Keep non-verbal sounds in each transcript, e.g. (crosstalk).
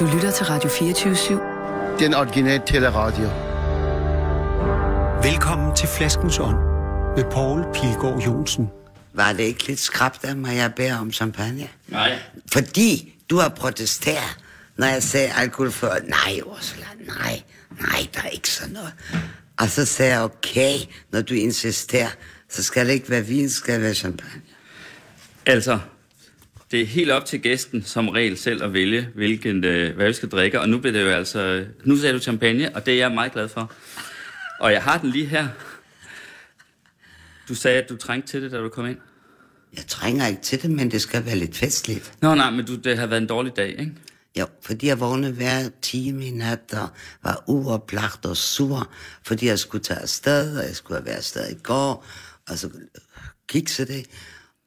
Du lytter til Radio 24-7. Den originale teleradio. Velkommen til Flaskens Ånd med Poul Pilgaard Jonsen. Var det ikke lidt skrabt af mig, jeg beder om champagne? Nej. Fordi du har protesteret, når jeg sagde alkohol før. Nej, Ursula, nej, nej, der er ikke sådan noget. Og så sagde jeg, okay, når du insisterer, så skal det ikke være vin, skal det være champagne. Altså, det er helt op til gæsten som regel selv at vælge, hvilken, øh, hvad vi skal drikke. Og nu bliver det jo altså... Nu sagde du champagne, og det er jeg meget glad for. Og jeg har den lige her. Du sagde, at du trængte til det, da du kom ind. Jeg trænger ikke til det, men det skal være lidt festligt. Nå, nej, men du, det har været en dårlig dag, ikke? Jo, fordi jeg vågnede hver time i nat og var uoplagt og sur, fordi jeg skulle tage afsted, og jeg skulle have været afsted i går, og så kikse det.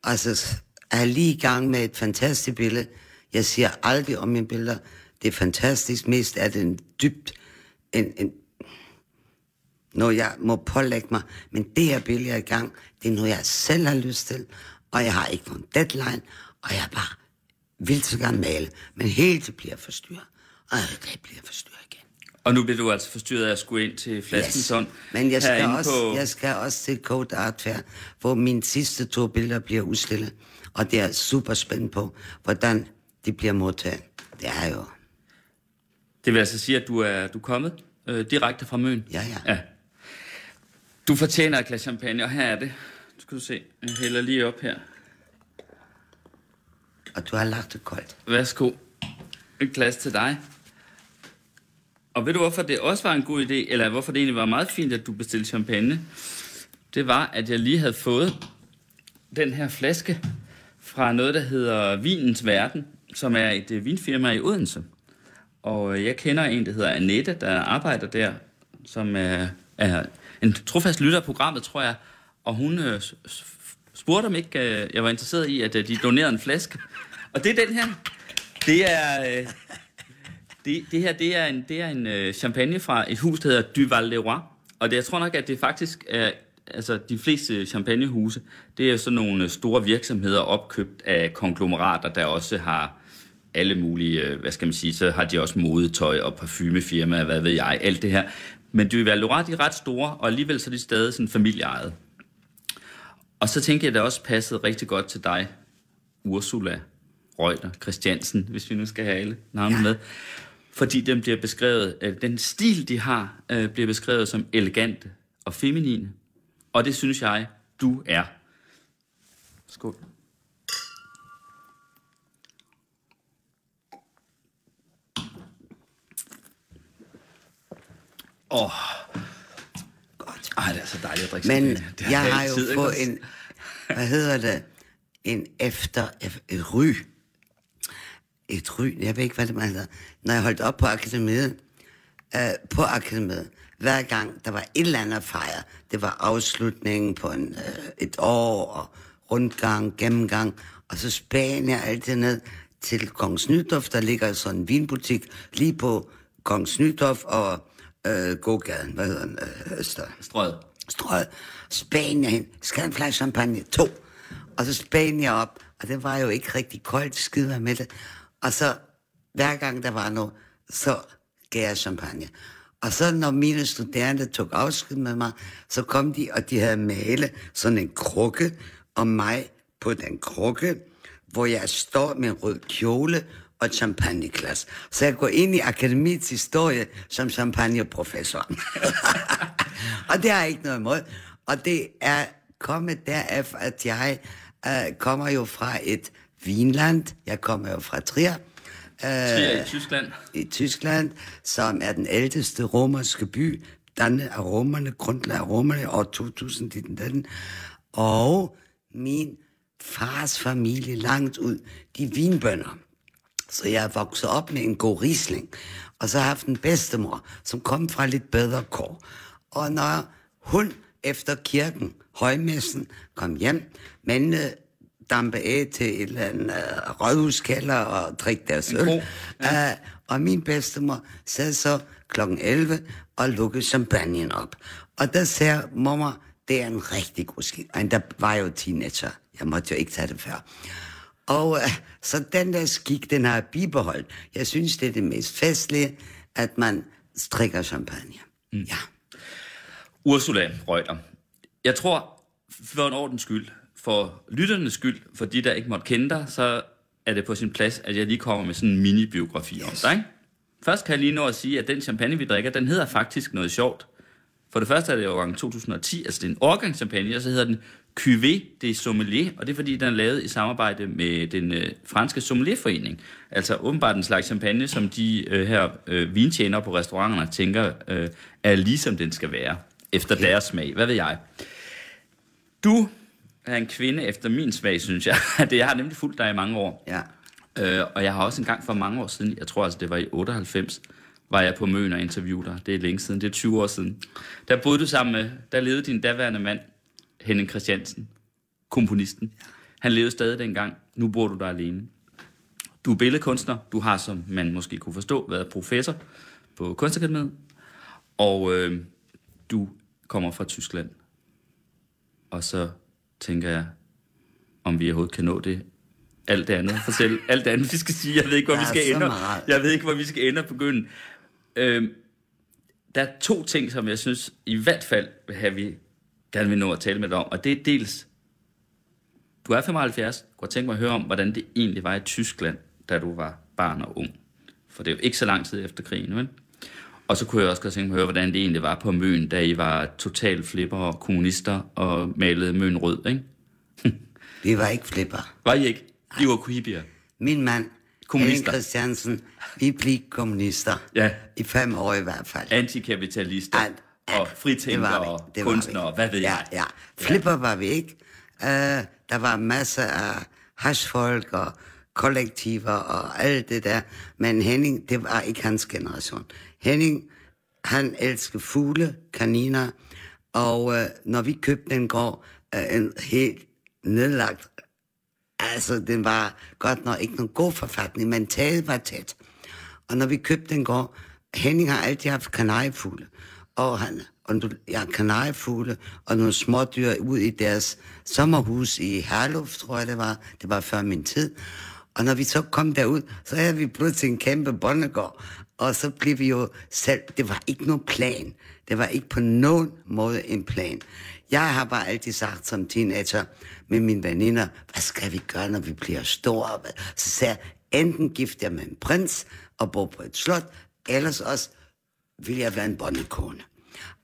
Og så er jeg lige i gang med et fantastisk billede. Jeg siger aldrig om mine billeder, det er fantastisk, mest er det en dybt, en, en, noget jeg må pålægge mig. Men det her billede, jeg er i gang, det er noget, jeg selv har lyst til, og jeg har ikke fået en deadline, og jeg er bare vil så gerne male, men helt det bliver forstyrret. Og det bliver forstyrret igen. Og nu bliver du altså forstyrret af at skulle ind til Flaskensund. Men jeg skal, også, på... jeg skal også til Code Art Fair, hvor mine sidste to billeder bliver udstillet. Og det er super spændt på, hvordan de bliver modtaget. Det er jo... Det vil altså sige, at du er, du er kommet øh, direkte fra Møn? Ja, ja. ja. Du fortjener et glas champagne, og her er det. Nu skal du se. Jeg hælder lige op her. Og du har lagt det koldt. Værsgo. Et glas til dig. Og ved du, hvorfor det også var en god idé, eller hvorfor det egentlig var meget fint, at du bestilte champagne? Det var, at jeg lige havde fået den her flaske fra noget, der hedder Vinens Verden, som er et øh, vinfirma i Odense. Og øh, jeg kender en, der hedder Annette, der arbejder der, som er, er en trofast lytter af programmet, tror jeg. Og hun øh, spurgte om ikke, øh, jeg var interesseret i, at øh, de donerede en flaske. Og det er den her. Det er... Øh, det, det her, det er en, det er en øh, champagne fra et hus, der hedder Duval Leroy. Og det, jeg tror nok, at det faktisk er... Altså, de fleste champagnehuse, det er sådan nogle øh, store virksomheder opkøbt af konglomerater, der også har alle mulige, øh, hvad skal man sige, så har de også modetøj og parfumefirmaer, hvad ved jeg, alt det her. Men Duval Le Roi, de er ret store, og alligevel så er de stadig sådan familieejet. Og så tænker jeg, at det også passede rigtig godt til dig, Ursula Reuter Christiansen, hvis vi nu skal have alle navne ja. med. Fordi den bliver beskrevet, øh, den stil, de har, bliver beskrevet som elegante og feminine. Og det synes jeg, du er. Skål. Åh. Oh. Godt. Ej, det er så dejligt at drikke Men. Det jeg har jo ikke fået en, hvad hedder det, en efter, et ry. Et ry, jeg ved ikke, hvad det man hedder. Når jeg holdt op på akademiet, øh, på akademiet, hver gang der var et eller andet at fejre, det var afslutningen på en, øh, et år, og rundgang, gennemgang, og så spæn jeg altid ned til Kongens Nytorv, der ligger sådan en vinbutik lige på Kongens Nytorv og øh, Gågaden, hvad hedder den, øh, Øster Strøget. strøget. Spanien hen. Skal en flaske champagne? To. Og så Spanien op. Og det var jo ikke rigtig koldt. Skide med det. Og så hver gang der var noget, så gav jeg champagne. Og så når mine studerende tog afsked med mig, så kom de, og de havde malet sådan en krukke om mig på den krukke, hvor jeg står med en rød kjole og et champagneglas. Så jeg går ind i akademiets historie som champagneprofessor. (laughs) og det har jeg ikke noget imod. Og det er kommet deraf, at jeg øh, kommer jo fra et vinland. Jeg kommer jo fra Trier. Trier i Tyskland. I Tyskland, som er den ældste romerske by. Dannet af romerne, grundlag af romerne år 2000 i den den. Og min fars familie langt ud, de er vinbønder. Så jeg er vokset op med en god risling. Og så har jeg haft en bedstemor, som kom fra lidt bedre kår. Og når hun efter kirken, højmessen, kom hjem, mændene dampe af til et eller andet uh, rådhuskælder og drikke deres øl. Ja. Uh, og min bedstemor sad så klokken 11 og lukkede champagnen op. Og der sagde mormor, det er en rigtig god skid. Ej, der var jo teenager. Jeg måtte jo ikke tage det før. Og øh, så den der skik, den har jeg bibeholdt. Jeg synes, det er det mest festlige, at man strikker champagne. Mm. Ja. Ursula Reuter. Jeg tror, for en ordens skyld, for lytternes skyld, for de, der ikke måtte kende dig, så er det på sin plads, at jeg lige kommer med sådan en mini-biografi yes. om dig. Ikke? Først kan jeg lige nå at sige, at den champagne, vi drikker, den hedder faktisk noget sjovt. For det første er det årgang 2010, altså det er en årgangschampagne, og så hedder den Cuvée des Sommelier, og det er fordi, den er lavet i samarbejde med den øh, franske sommelierforening. Altså åbenbart en slags champagne, som de øh, her øh, vintjenere på restauranterne tænker øh, er ligesom den skal være, efter okay. deres smag. Hvad ved jeg? Du er en kvinde efter min smag, synes jeg. (laughs) det, jeg har nemlig fulgt dig i mange år. Ja. Øh, og jeg har også en gang for mange år siden, jeg tror altså det var i 98, var jeg på Møn og interviewede dig. Det er længe siden, det er 20 år siden. Der boede du sammen med, der levede din daværende mand, Henning Christiansen, komponisten. Han levede stadig dengang. Nu bor du der alene. Du er billedkunstner. Du har, som man måske kunne forstå, været professor på Kunstakademiet. Og øh, du kommer fra Tyskland. Og så tænker jeg, om vi overhovedet kan nå det. Alt det andet. Fortæl alt det andet, vi skal sige. Jeg ved ikke, hvor vi skal ende. Jeg ved ikke, hvor vi skal ende og begynde. Øh, der er to ting, som jeg synes i hvert fald vil have, vi gerne vil nå at tale med dig om. Og det er dels, du er 75, jeg kunne tænke mig at høre om, hvordan det egentlig var i Tyskland, da du var barn og ung. For det er jo ikke så lang tid efter krigen, vel? Og så kunne jeg også godt tænke mig at høre, hvordan det egentlig var på Møn, da I var total flipper og kommunister og malede Møn rød, ikke? (laughs) Vi var ikke flipper. Var I ikke? I var kuhibier. Min mand, kommunister. Henning Christiansen, vi blev kommunister. Ja. I fem år i hvert fald. Antikapitalister. At, at, og fritænkere og kunstnere, hvad ved ja, jeg. Ja, Flipper ja. var vi ikke. Uh, der var masser af hashfolk og kollektiver og alt det der. Men Henning, det var ikke hans generation. Henning, han elsker fugle, kaniner, og øh, når vi købte den gård, øh, en helt nedlagt, altså den var godt nok ikke nogen god forfatning, men taget var tæt. Og når vi købte den gård, Henning har altid haft kanariefugle, og han og ja, kanariefugle og nogle smådyr ud i deres sommerhus i Herluf, tror jeg det var. Det var før min tid. Og når vi så kom derud, så havde vi pludselig en kæmpe bondegård. Og så blev vi jo selv... Det var ikke nogen plan. Det var ikke på nogen måde en plan. Jeg har bare altid sagt som teenager med mine veninder, hvad skal vi gøre, når vi bliver store? Så sagde jeg, enten gift jeg med en prins og bo på et slot, ellers også vil jeg være en bondekone.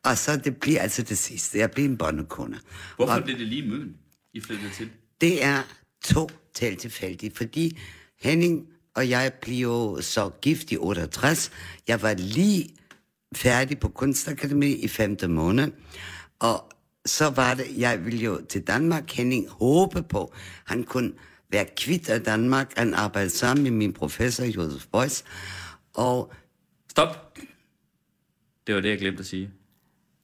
Og så det bliver altså det sidste. Jeg bliver en bondekone. Hvorfor og, blev det lige Møn, I flyttede til? Det er totalt tilfældigt, fordi Henning og jeg blev så gift i 68. Jeg var lige færdig på Kunstakademi i femte måned, og så var det, jeg ville jo til Danmark, Henning håbe på, han kunne være kvitt af Danmark. Han arbejdede sammen med min professor, Josef Beuys, og... Stop! Det var det, jeg glemte at sige.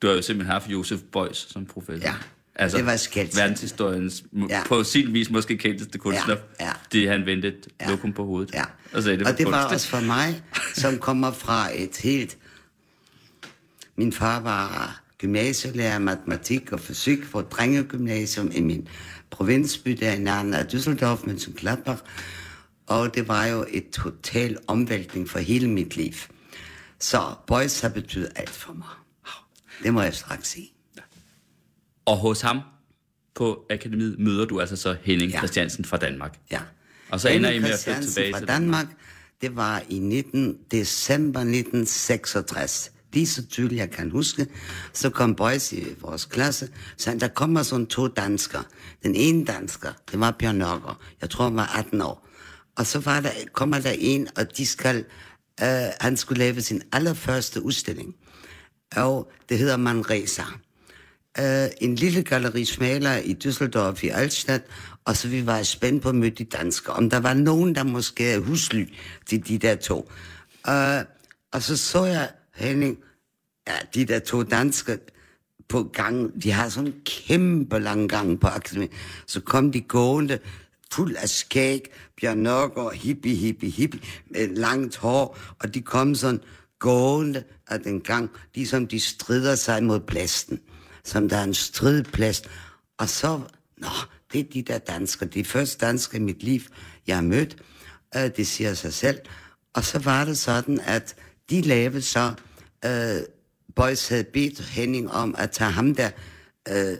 Du har jo simpelthen haft Josef Beuys som professor. Ja, altså, det var skældt. Verdenshistoriens, ja. på sin vis måske kendteste kunstner. Ja, ja. Det han vendte ja. lokum på hovedet. Ja. Og, sagde, det, og det var også for mig, som kommer fra et helt... Min far var gymnasielærer matematik og fysik for drengegymnasium i min provinsby der i nærheden af Düsseldorf, men som Gladbach. Og det var jo et total omvæltning for hele mit liv. Så Boys har betydet alt for mig. Det må jeg straks sige. Og hos ham på akademiet møder du altså så Henning ja. Christiansen fra Danmark. Ja. Og så ender I med at flytte tilbage fra til Danmark. Det var i 19. december 1966 lige så tydeligt jeg kan huske, så kom Boys i vores klasse, så der kommer sådan to danskere. Den ene dansker, det var Bjørn Nørgaard, jeg tror han var 18 år. Og så var der, kommer der en, og de skal, øh, han skulle lave sin allerførste udstilling. Og det hedder Manresa. Øh, en lille Galerie smaler i Düsseldorf i Altstadt, og så vi var spændt på at møde de danskere. Om der var nogen, der måske er husly til de der to. Øh, og så så jeg Henning, ja, de der to danske på gang, de har sådan en kæmpe lang gang på akademiet. Så kom de gående, fuld af skæg, Bjørn Nørgaard, hippie, hippie, hippie, med langt hår, og de kom sådan gående af den gang, ligesom de strider sig mod blæsten som der er en stridplast. Og så, nå, det er de der danskere. De første danskere i mit liv, jeg har mødt. Øh, det siger sig selv. Og så var det sådan, at de lavede så... Øh, Boys havde bedt Henning om at tage ham der... Øh,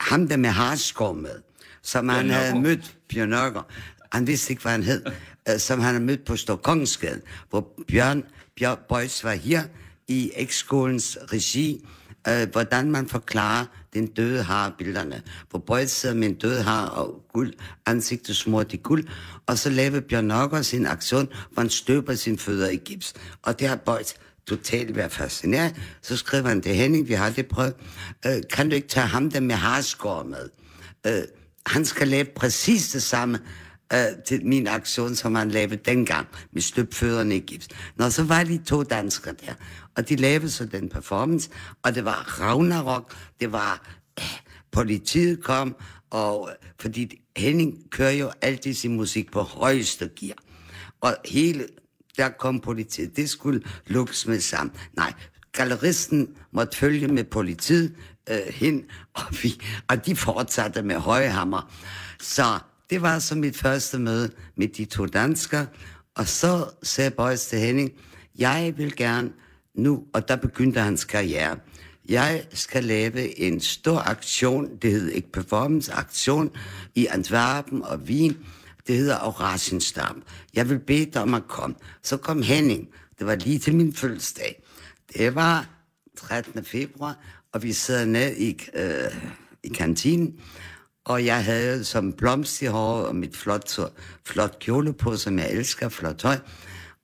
ham der med harskov med, som han Bjørn havde mødt, Bjørn Nørgaard. Han vidste ikke, hvad han hed, øh, som han havde mødt på Storkongensgade, hvor Bjørn, Bjørn Boys var her i eksskolens regi, øh, hvordan man forklarer den døde har billederne. På Boys sidder min døde har og guld, ansigtet smurt i guld, og så laver Bjørn Nokker sin aktion, hvor han støber sin fødder i gips. Og det har Bøjt totalt været fascineret. Så skriver han til Henning, vi har det prøvet, øh, kan du ikke tage ham der med harskår med? Øh, han skal lave præcis det samme øh, til min aktion, som han lavede dengang, med støbfødderne i gips. Nå, så var de to danskere der, og de lavede så den performance, og det var Ragnarok, det var, øh, (clears throat) politiet kom, og øh, fordi Henning kører jo altid sin musik på højeste gear, og hele, der kom politiet, det skulle lukkes med sammen. Nej, galleristen måtte følge med politiet øh, hen, og, vi, og de fortsatte med højhammer. Så det var så mit første møde med de to danskere, og så sagde Bøjs til Henning, jeg vil gerne nu, og der begyndte hans karriere, jeg skal lave en stor aktion, det hedder ikke performance, aktion i Antwerpen og Wien, det hedder Oratienstam. Jeg vil bede dig om at komme. Så kom Henning, det var lige til min fødselsdag. Det var 13. februar, og vi sidder ned i, øh, i kantinen, og jeg havde som blomst i håret og mit flot, flot kjole på, som jeg elsker, flot tøj.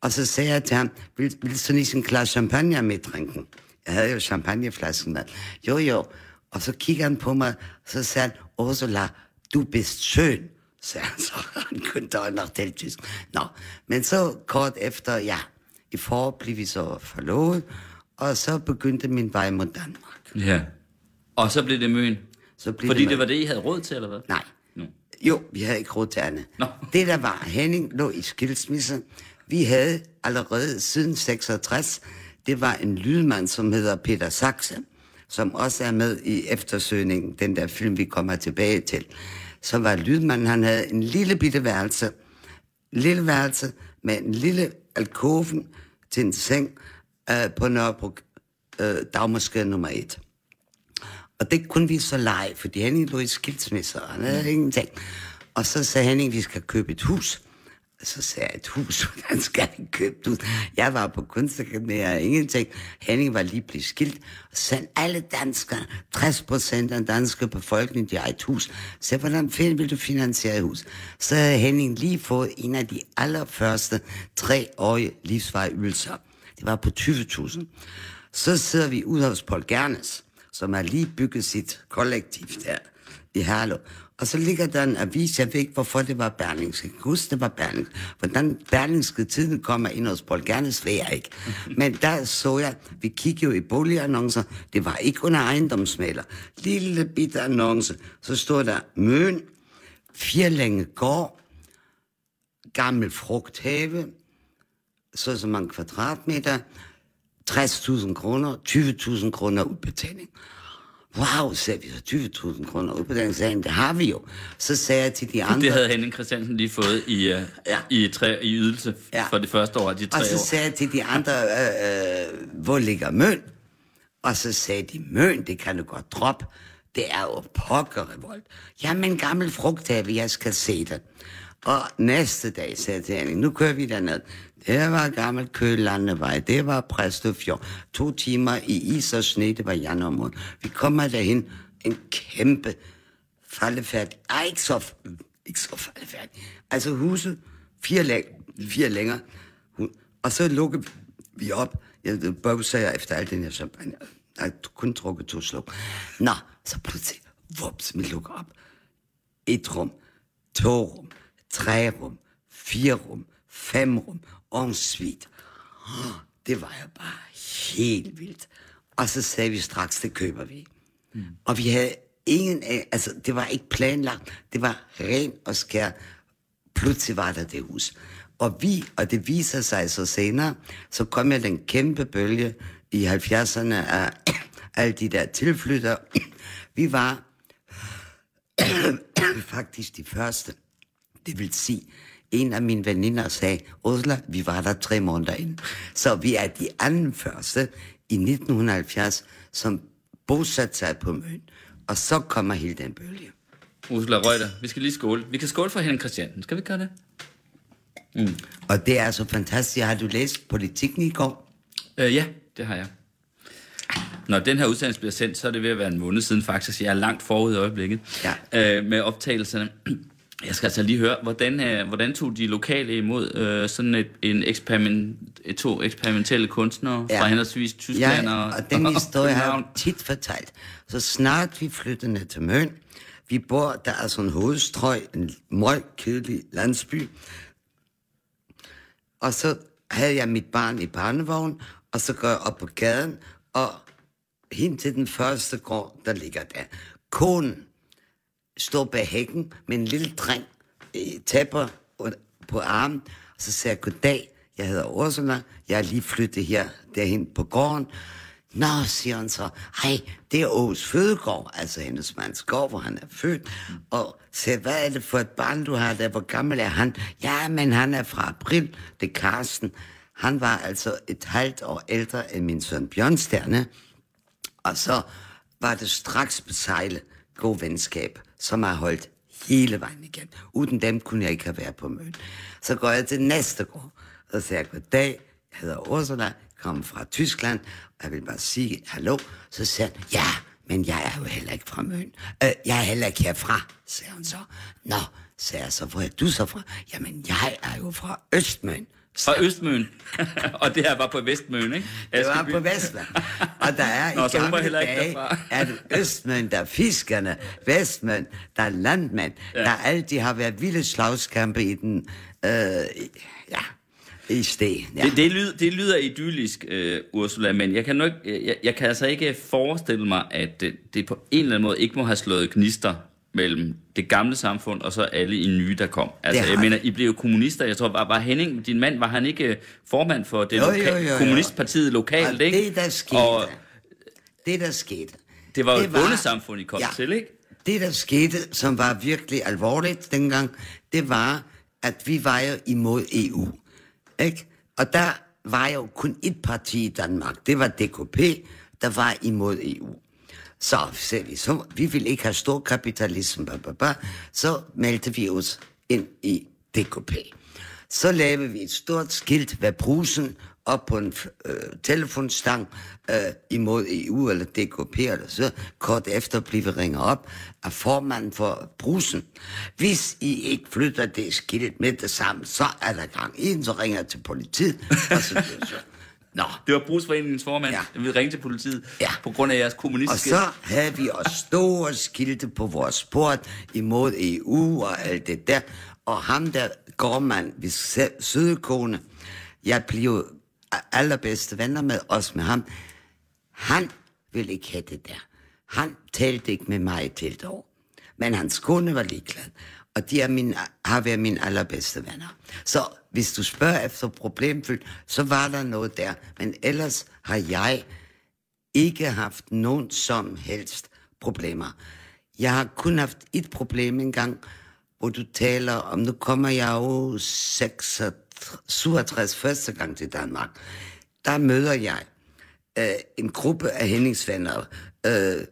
Og så sagde jeg til ham, vil, vil du sådan en glas champagne med drinken? Jeg havde jo champagneflasken med. Jo, jo. Og så kigger han på mig, og så sagde han, Ursula, du bist schön, sagde han så. (laughs) Han kunne da nok tale tysk. Nå, men så kort efter, ja, i forår blev vi så forlovet, og så begyndte min vej mod Danmark. Ja. Og så blev det Møn. Så blev Fordi det det var det, I havde råd til, eller hvad? Nej. Nå. Jo, vi havde ikke råd til andet. Nå. Det der var, Henning lå i skilsmisse. Vi havde allerede siden 66, det var en lydmand, som hedder Peter Saxe, som også er med i eftersøgningen, den der film, vi kommer tilbage til. Så var lydmanden, han havde en lille bitte værelse, lille værelse med en lille alkoven til en seng øh, på Nørrebro øh, Dagmarsgade nummer 1. Og det kunne vi så lege, fordi Henning lå i skilsmisse, og han havde ingenting. Og så sagde Henning, vi skal købe et hus. Så sagde jeg, et hus, (laughs) hvordan skal vi købe et hus? Jeg var på kunstakademiet og ingenting. Henning var lige blevet skilt. Og så sagde alle danskere, 60 procent af den danske befolkning, de har et hus. Så hvordan fanden vil du finansiere et hus? Så havde Henning lige fået en af de allerførste treårige livsvarige ydelser. Det var på 20.000. Så sidder vi ude hos Paul Gernes, som har lige bygget sit kollektiv der i Herlev. Og så ligger der en avis, jeg ved ikke, hvorfor det var Berlingske. Jeg kan huske, det var Berlingske. Hvordan Berlingske tiden kommer ind hos Paul Gernes, ved jeg ikke. Men der så jeg, vi kiggede jo i boligannoncer, det var ikke under ejendomsmaler. Lille bitte annonce, så stod der Møn, Firlænge gård, gammel frugthave, så så mange kvadratmeter, 60.000 kroner, 20.000 kroner udbetaling. Wow, sagde vi så, 20.000 kroner udbetaling, sagde han, det har vi jo. Så sagde jeg til de andre... Det havde Henning Christiansen lige fået i, uh, Ja. i, tre, i ydelse Ja. for det første år de tre Og så år. sagde jeg til de andre, øh, øh, hvor ligger Møn? Og så sagde de, Møn, det kan du godt droppe. Det er jo pokker revolt. Jamen, gammel frugthave, jeg skal se det. Og næste dag sagde jeg til Henning, nu kører vi derned. Det var gammel Kølandevej, det var Præstøfjord. To timer i is og sne, det var januar måned. Vi kommer derhen, en kæmpe faldefærdig. Ej, ikke så, ikke så faldefærdig. Altså huset, fire, læng, fire længere. Og så lukkede vi op. Jeg bøvser efter alt den her champagne. Jeg har kun drukket to sluk. Nå, så pludselig, vups, vi lukker op. Et rum, to rum, tre rum, femrum, rum, en suite. Det var jo bare helt vildt. Og så sagde vi straks, det køber vi. Mm. Og vi havde ingen, af- altså det var ikke planlagt, det var ren og skær. Pludselig var der det hus. Og vi, og det viser sig så senere, så kom jeg den kæmpe bølge i 70'erne af (clears throat) alle de der tilflytter. (clears throat) Vi var (clears throat) faktisk de første. Det vil sige, en af mine veninder sagde, Ursula, vi var der tre måneder inden. Så vi er de anden første i 1970, som bosatte sig på Møn. Og så kommer hele den bølge. Ursula Reuter, vi skal lige skåle. Vi kan skåle for Henrik Christiansen. Skal vi gøre det? Og det er så fantastisk. Har du læst politikken i går? Øh, ja, det har jeg. Når den her udsendelse bliver sendt, så er det ved at være en måned siden faktisk. Jeg er langt forud i øjeblikket Ja. øh, med optagelserne. Jeg skal altså lige høre, hvordan, øh, hvordan tog de lokale imod øh, sådan et, en eksperiment, et, to eksperimentelle kunstnere ja. fra henholdsvis Tyskland ja, og og den (laughs) historie har jeg tit fortalt. Så snart vi flyttede ned til Møn, vi bor, der er sådan en hovedstrøg, en meget kedelig landsby, og så havde jeg mit barn i barnevogn, og så går jeg op på gaden, og hen til den første gård, der ligger der. Konen står bag hækken med en lille dreng tapper på armen, og så siger jeg, goddag, jeg hedder Ursula, jeg er lige flyttet her derhen på gården. Nå, siger han så, hej, det er Aarhus fødegård, altså hendes mands gård, hvor han er født. Og siger, hvad er det for et barn, du har der? Hvor gammel er han? Ja, men han er fra april, det er Karsten. Han var altså et halvt år ældre end min søn Bjørnstjerne. Og så var det straks besejlet god venskab, som har holdt hele vejen igen. Uden dem kunne jeg ikke have været på møn. Så går jeg til næste gård, og siger, goddag, jeg hedder Ursula, kommer fra Tyskland, og jeg vil bare sige hallo. Så siger han, ja, men jeg er jo heller ikke fra Møn. Øh, jeg er heller ikke herfra, siger han så. Nå, sagde jeg så, hvor er du så fra? Jamen, jeg er jo fra Østmøn. Fra Østmøn. (laughs) og det her var på Vestmøn, ikke? Det var Askeby. på Vestland. Og der er (laughs) Nå, i var gamle dage, det Østmænd, der er fiskerne, Vestmænd, der er landmænd, ja. der altid har været vilde slagskampe i den, øh, ja, i sten. Ja. Det, det, lyder, det lyder idyllisk, øh, Ursula, men jeg kan, nok, jeg, jeg kan altså ikke forestille mig, at det, det på en eller anden måde ikke må have slået gnister mellem det gamle samfund og så alle i nye, der kom. Altså, jeg mener. I blev jo kommunister. Jeg tror, var, var Henning, din mand, var han ikke øh, formand for det Jo, jo, loka- jo, jo. kommunistpartiet lokalt, Og ikke? det, der skete, Og det, der skete, det var jo det et bondesamfund, I kom Ja. til, ikke? det, der skete, som var virkelig alvorligt dengang, det var, at vi var jo imod EU. Ikke? Og der var jo kun et parti i Danmark. Det var DKP, der var imod EU. Så sagde vi, så, vi vil ikke have stor kapitalisme, blah, blah, blah. så meldte vi os ind i DKP. Så lavede vi et stort skilt ved brusen op på en øh, telefonstang øh, imod EU eller DKP eller så. Kort efter blev vi ringet op af formanden for brusen. Hvis I ikke flytter det skilt med det samme, så er der gang i så ringer jeg til politiet. Og så, så. Nå, Det var brugsforeningens formand, Ja. der ville ringe til politiet Ja. på grund af jeres Og kommunistiske... så havde vi også store skilte på vores port imod EU og alt det der. Og ham der går man ved sø- Sydkone, jeg blev allerbedste venner med os med ham. Han ville ikke have det der. Han talte ikke med mig til et år. Men hans kone var ligeglad. Og de er min, har været mine allerbedste venner. Så hvis du spørger efter problemfyldt, så var der noget der. Men ellers har jeg ikke haft nogen som helst problemer. Jeg har kun haft et problem engang, hvor du taler om, nu kommer jeg jo 66, 67 første gang til Danmark. Der møder jeg øh, en gruppe af Henningsvenner, øh,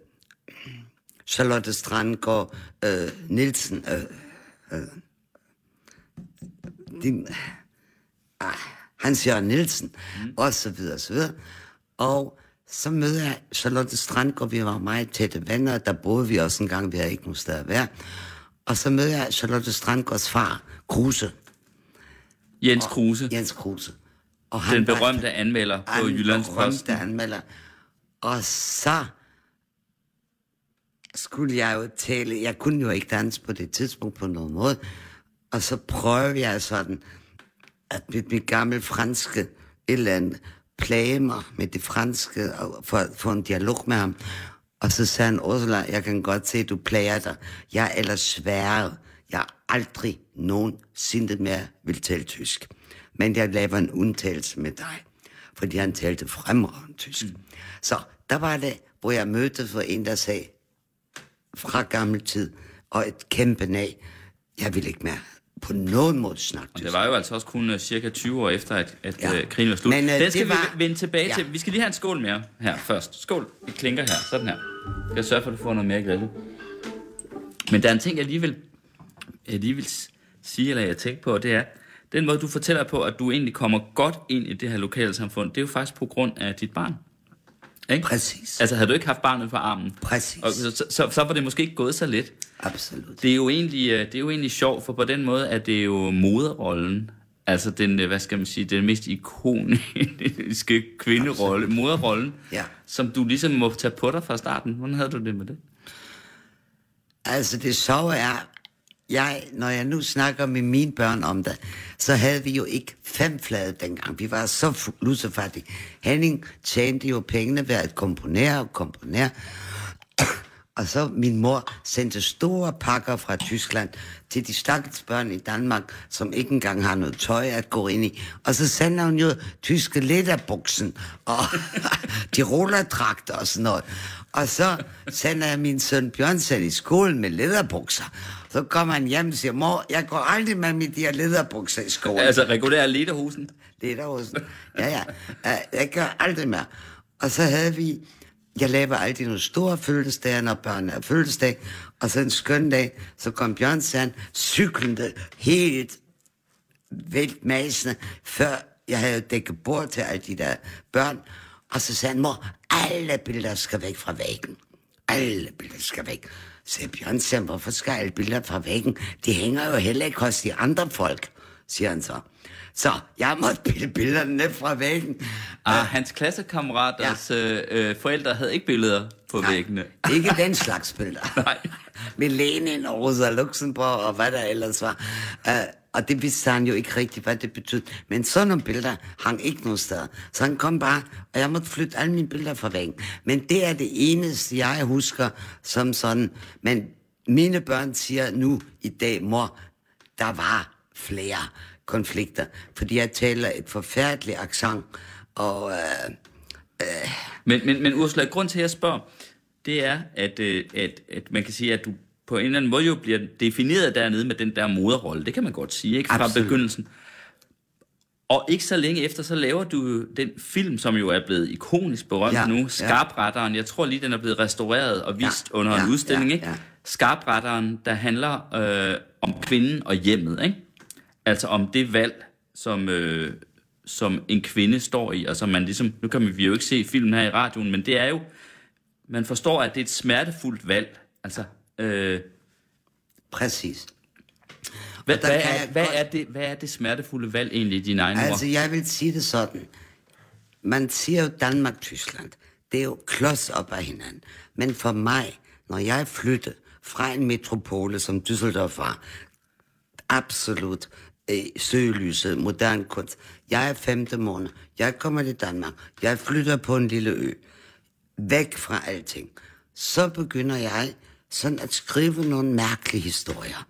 Charlotte Strandgaard, øh, Nielsen, øh, øh, din, ah, Hans Jørgen Nielsen, mm. og så videre, og så videre. Og så møder jeg Charlotte Strandgaard, vi var meget tætte venner, der boede vi også en gang, vi havde ikke nogen sted at være. Og så møder jeg Charlotte Strandgaards far, Kruse, Jens Kruse, Jens Kruse. Og den var- berømte anmelder på han Jyllands berømte Posten. anmelder. Og så skulle jeg jo tale, jeg kunne jo ikke danse på det tidspunkt på nogen måde, og så prøvede jeg sådan, at mit, mit gamle franske et eller andet, plage mig med det franske, og for at få en dialog med ham. Og så sagde han, Ursula, jeg kan godt se, at du plager dig. Jeg er ellers sværet. Jeg aldrig nogensinde mere vil tale tysk. Men jeg laver en undtagelse med dig, fordi han talte fremragende tysk. Mm. Så der var det, hvor jeg mødte for en, der sagde, fra gammel tid, og et kæmpe nej. Jeg vil ikke mere på nogen måde snakke Det var jo altså også kun uh, cirka 20 år efter, at, at ja. Uh, krigen var slut. Men, øh, uh, Den skal det vi var- vende tilbage Ja. til. Vi skal lige have en skål mere her først. Skål. Vi klinker her. Sådan her. Jeg sørge for, at du får noget mere glæde. Men der er en ting, jeg lige vil, jeg lige vil sige, eller jeg tænker på, og det er, den måde, du fortæller på, at du egentlig kommer godt ind i det her lokale samfund, det er jo faktisk på grund af dit barn. Ikke? Præcis. Altså, havde du ikke haft barnet på armen, Præcis. og så, så, så var det måske ikke gået så let. Absolut. Det er jo egentlig, øh, det er jo egentlig sjovt, for på den måde er det jo moderrollen. Altså den, øh, hvad skal man sige, den mest ikoniske (laughs) kvinderolle, moderrollen, Ja. som du ligesom må tage på dig fra starten. Hvordan havde du det med det? Altså det sjove er, jeg, når jeg nu snakker med mine børn om det, så havde vi jo ikke fem flade dengang. Vi var så lusefattige. Henning tjente jo pengene ved at komponere og komponere. Og så min mor sendte store pakker fra Tyskland til de stakkels børn i Danmark, som ikke engang har noget tøj at gå ind i. Og så sender hun jo tyske læderbuksen og (laughs) de rollerdragter og sådan noget. Og så sender jeg min søn Bjørn selv i skolen med læderbukser. Så kommer han hjem og siger, mor, jeg går aldrig med med de her læderbukser i skolen. Altså regulær lederhusen. Er hos Ja, ja. Jeg gør aldrig mere. Og så havde vi... Jeg laver altid nogle store fødselsdage, når børnene er fødselsdag. Og så en skøn dag, så kom Bjørn Sand cyklende helt vildt masende, før jeg havde dækket bord til alle de der børn. Og så sagde han, mor, alle billeder skal væk fra væggen. Alle billeder skal væk. Så sagde Bjørn Sand, hvorfor skal alle billeder fra væggen? De hænger jo heller ikke hos de andre folk, siger han så. Så jeg måtte pille billederne ned fra væggen. Ah, hans klassekammeraters ja. øh, forældre havde ikke billeder på Nej, væggene. (laughs) Ikke den slags billeder. (laughs) Nej. Med Lenin og Rosa Luxemburg og hvad der ellers var. Uh, og det vidste han jo ikke rigtigt, hvad det betød. Men sådan nogle billeder hang ikke nogen steder. Så han kom bare, og jeg måtte flytte alle mine billeder fra væggen. Men det er det eneste, jeg husker som sådan. Men mine børn siger nu i dag, mor, der var flere konflikter. Fordi jeg taler et forfærdeligt accent, og... Uh, Men, men, men Ursula, grund til, at jeg spørger, det er, at, øh, at, at man kan sige, at du på en eller anden måde jo bliver defineret dernede med den der moderrolle. Det kan man godt sige, ikke? Fra Absolut. begyndelsen. Og ikke så længe efter, så laver du den film, som jo er blevet ikonisk berømt ja, nu, ja. Skarpretteren. Jeg tror lige, den er blevet restaureret og vist Ja, under en ja, udstilling, ja, ikke? ja. Skarpretteren, der handler øh, om kvinden og hjemmet, ikke? Altså om det valg, som, øh, som en kvinde står i, og som man ligesom, nu kan vi jo ikke se filmen her i radioen, men det er jo, man forstår, at det er et smertefuldt valg. Altså, øh, præcis. hvad, hvad, er, hvad, godt- er det, hvad er det smertefulde valg egentlig i dine egne ord? Altså, jeg vil sige det sådan. Man siger jo Danmark-Tyskland. Det er jo klods op af hinanden. Men for mig, når jeg flyttede fra en metropole, som Düsseldorf var, absolut øh, søgelyset, modern kunst. Jeg er femte måned. Jeg kommer til Danmark. Jeg flytter på en lille ø. Væk fra alting. Så begynder jeg sådan at skrive nogle mærkelige historier.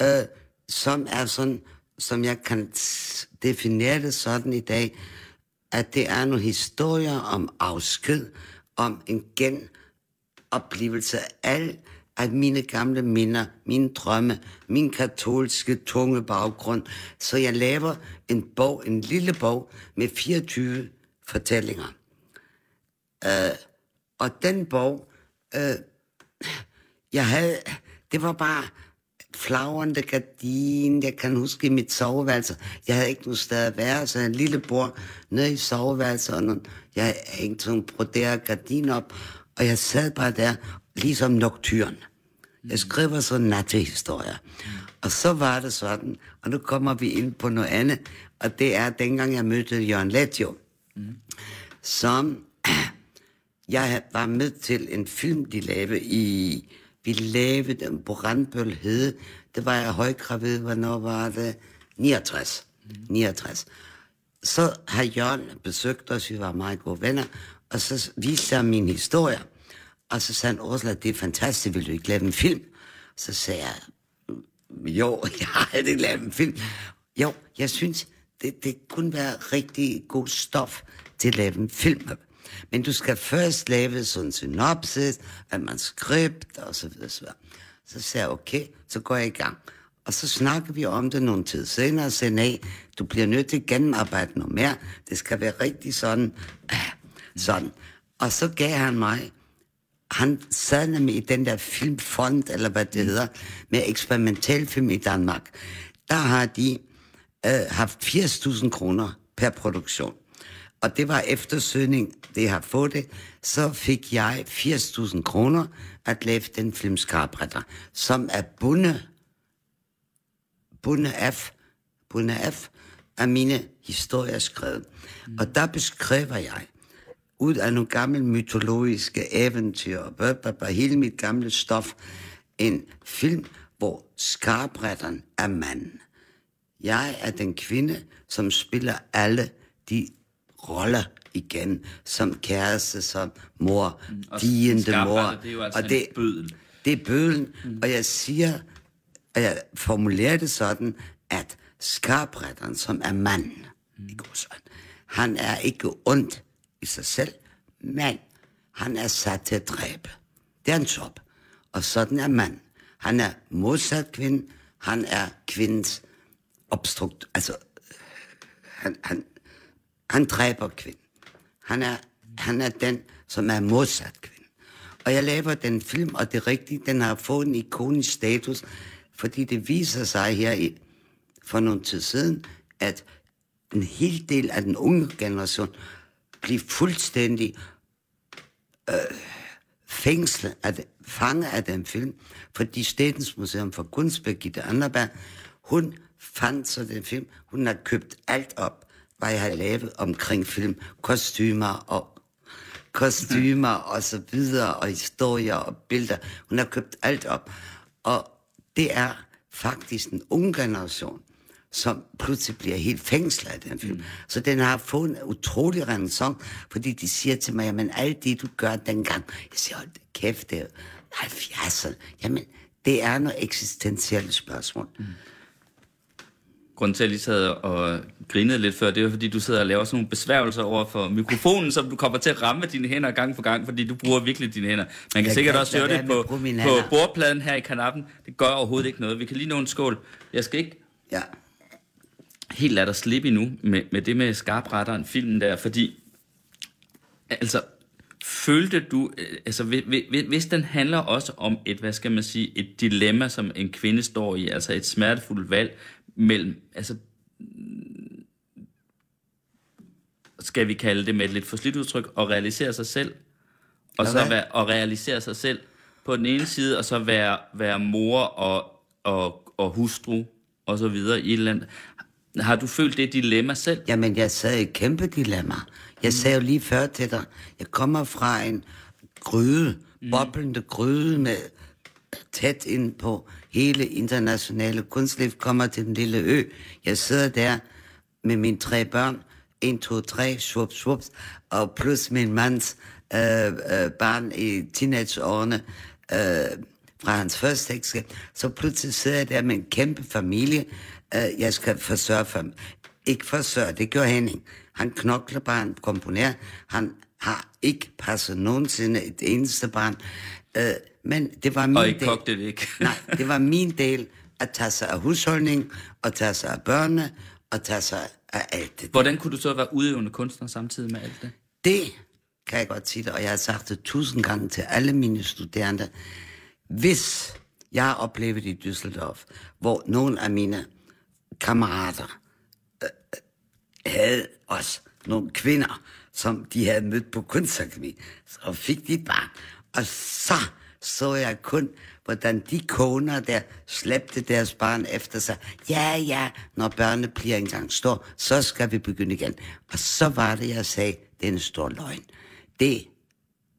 Øh, som er sådan, som jeg kan definere det sådan i dag, at det er nogle historier om afsked, om en genoplevelse af alt at mine gamle minder, mine drømme, min katolske tunge baggrund. Så jeg laver en bog, en lille bog med 24 fortællinger. Øh, og den bog, øh, jeg havde, det var bare flagrende gardin, jeg kan huske i mit soveværelse. Jeg havde ikke nogen sted at være, så jeg en lille bord nede i soveværelset, og nogle, jeg hængte sådan broderet gardin op, og jeg sad bare der, ligesom nocturn. Jeg skriver så nattehistorier. Og så var det sådan, og nu kommer vi ind på noget andet, og det er dengang jeg mødte Jørgen Letjo, som (clears throat) jeg var med til en film, de lavede i... Vi lavede den på Randbøl Hede. Det var jeg højgravid, hvornår var det? 69. 69. Så har Jørgen besøgt os, vi var meget gode venner, og så viste jeg min historie. Og så sagde han, Ursula, det er fantastisk, vil du ikke lave en film? Så sagde jeg, mm, jo, (laughs) jeg har aldrig lavet en film. Jo, jeg synes, det, det kunne være rigtig god stof til at lave en film. Men du skal først lave sådan en synopsis, et manuskript og så videre. Så, videre. Så sagde jeg, okay, så går jeg i gang. Og så snakker vi om det nogle tid senere, og sagde, nej, du bliver nødt til at gennemarbejde noget mere. Det skal være rigtig sådan, (clears throat) sådan. Og så gav han mig, han sad nemlig i den der filmfond, eller hvad det hedder, med eksperimentel film i Danmark. Der har de øh, haft 80.000 kroner per produktion. Og det var eftersøgning, det har fået det. Så fik jeg 80.000 kroner at lave den film Skarpretter, som er bundet, bundet af, bundet af, af mine historier skrevet. Mm. Og der beskriver jeg, ud af nogle gamle mytologiske eventyr, og hele mit gamle stof, en film, hvor skarpretteren er manden. Jeg er den kvinde, som spiller alle de roller igen, som kæreste, som mor, mm, diende mor. Det er jo altså og det, bødel. Det er bødlen, mm. og jeg siger, og jeg formulerer det sådan, at skarpretteren, som er mand, mm. ikke han er ikke ondt i sig selv, men han er sat til at dræbe. Det er en job. Og sådan er mand. Han er modsat kvinde, han er kvindens obstrukt, altså han, han, han dræber kvinden. Han er, han er den, som er modsat kvinde. Og jeg laver den film, og det er rigtigt, den har fået en ikonisk status, fordi det viser sig her i, for nogle tid siden, at en hel del af den unge generation bliver fuldstændig øh, fængslet, af det, fanget af den film, fordi Statens Museum for Kunst, Birgitte Anderberg, hun fandt så den film, hun har købt alt op, hvad jeg har lavet omkring film, kostymer og kostymer og så videre, og historier og billeder. Hun har købt alt op. Og det er faktisk en ung generation, som pludselig bliver helt fængslet af den film. Mm. Så den har fået en utrolig renaissance, fordi de siger til mig, jamen alt det, du gør dengang, jeg siger, hold kæft, det er 70'erne. Jamen, det er noget eksistentielle spørgsmål. Mm grunden til, at jeg lige sad og grinede lidt før, det er fordi, du sidder og laver sådan nogle besværgelser over for mikrofonen, som du kommer til at ramme dine hænder gang for gang, fordi du bruger virkelig dine hænder. Man kan jeg sikkert kan også høre det på, på bordpladen her i kanappen. Det gør overhovedet ikke noget. Vi kan lige nå en skål. Jeg skal ikke ja. Helt lade dig slippe endnu med, med det med skarpretteren, filmen der, fordi altså, følte du, øh, altså hvis, den handler også om et, hvad skal man sige, et dilemma, som en kvinde står i, altså et smertefuldt valg, mellem, altså, skal vi kalde det med et lidt forslidt udtryk, at realisere sig selv, og så være, at realisere sig selv på den ene side, og så være, være mor og, og, og hustru, og så videre i et eller andet. Har du følt det dilemma selv? Jamen, jeg sad i et kæmpe dilemma. Jeg sagde jo lige før til dig, jeg kommer fra en gryde, mm. boblende gryde med tæt ind på hele internationale kunstliv, kommer til den lille ø. Jeg sidder der med mine tre børn, 1, 2, 3, svups, svups, og plus min mands øh, øh, barn i teenageårene, øh, fra hans første ægteskab. Så pludselig sidder jeg der med en kæmpe familie. Øh, jeg skal forsørge for dem. Ikke forsørge, det gør Henning. Han knokler bare, han komponerer. Han har ikke passet nogensinde et eneste barn. Øh, men det var min og ikke del. det ikke. nej, det var min del at tage sig af husholdning, og tage sig af børnene, og tage sig af alt det. Hvordan kunne du så være udøvende kunstner samtidig med alt det? Det kan jeg godt sige det, og jeg har sagt det tusind gange til alle mine studerende. Hvis jeg har oplevet i Düsseldorf, hvor nogle af mine kammerater øh, øh havde også nogle kvinder, som de havde mødt på kunstakademi, og fik de et barn. Og så så jeg kun, hvordan de koner der slæbte deres barn efter sig. Ja, ja, når børnene bliver engang stor, så skal vi begynde igen. Og så var det, jeg sagde, det er en stor løgn. Det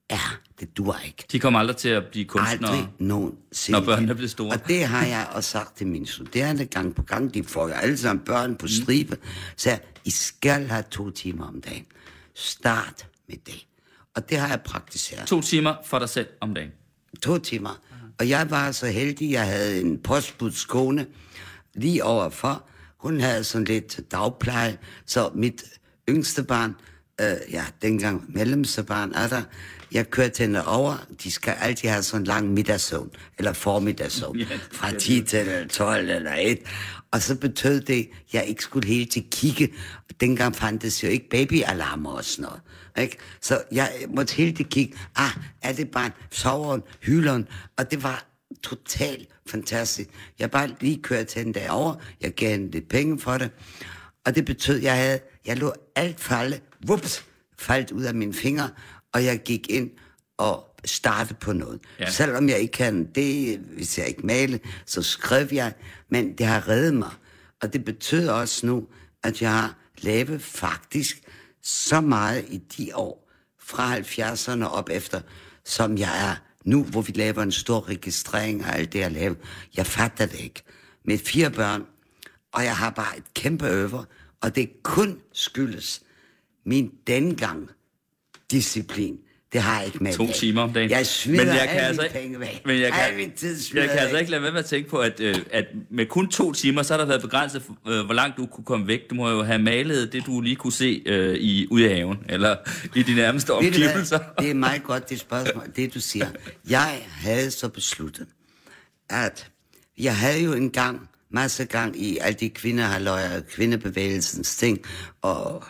er, det duer ikke. De kommer aldrig til at blive kunstnere, aldrig nogensinde. når børnene bliver store. Og det har jeg også sagt til mine studerende gang på gang. De får jo alle sammen børn på stribe. Så I skal have to timer om dagen. Start med det. Og det har jeg praktiseret. To timer for dig selv om dagen? To timer. Og jeg var så heldig, jeg havde en postbudskone lige overfor. Hun havde sådan lidt dagpleje, så mit yngste barn øh, ja, dengang mellemste barn er der, jeg kørte hende over, de skal altid have sådan en lang middagssøvn, eller formiddagssøvn, (laughs) Ja, fra skal 10 til 12 eller 1. Og så betød det, at jeg ikke skulle hele til kigge. Dengang fandtes jo ikke babyalarmer og sådan noget. Ikke? Så jeg måtte hele tiden kigge, ah, er det barn, sover hun, hylder hun? Og det var totalt fantastisk. Jeg bare lige kørte hende derover, jeg gav hende lidt penge for det, og det betød, at jeg havde, jeg lå alt falde, vups, faldt ud af mine fingre, og jeg gik ind og startede på noget. Ja. Ja. Selvom jeg ikke kan det, hvis jeg ikke male, så skrev jeg, men det har reddet mig. Og det betød også nu, at jeg har lavet faktisk så meget i de år, fra 70'erne op efter, som jeg er nu, hvor vi laver en stor registrering af alt det, jeg laver. Jeg fatter det ikke. Med fire børn, og jeg har bare et kæmpe øver, og det kun skyldes min dengang disciplin. Det har jeg ikke med. To dag. timer om dagen. Jeg smider men jeg alle altså penge væk. Men jeg kan, Al min tid jeg kan altså ikke lade være med at tænke på, at, øh, at med kun to timer, så har der været begrænset, øh, hvor langt du kunne komme væk. Du må jo have malet det, du lige kunne se øh, i, ude i haven, eller i de nærmeste omgivelser. Det er meget godt, det spørgsmål, det du siger. Jeg havde så besluttet, at jeg havde jo engang, masse gang i alle de kvindehaløjer, kvindebevægelsens ting, og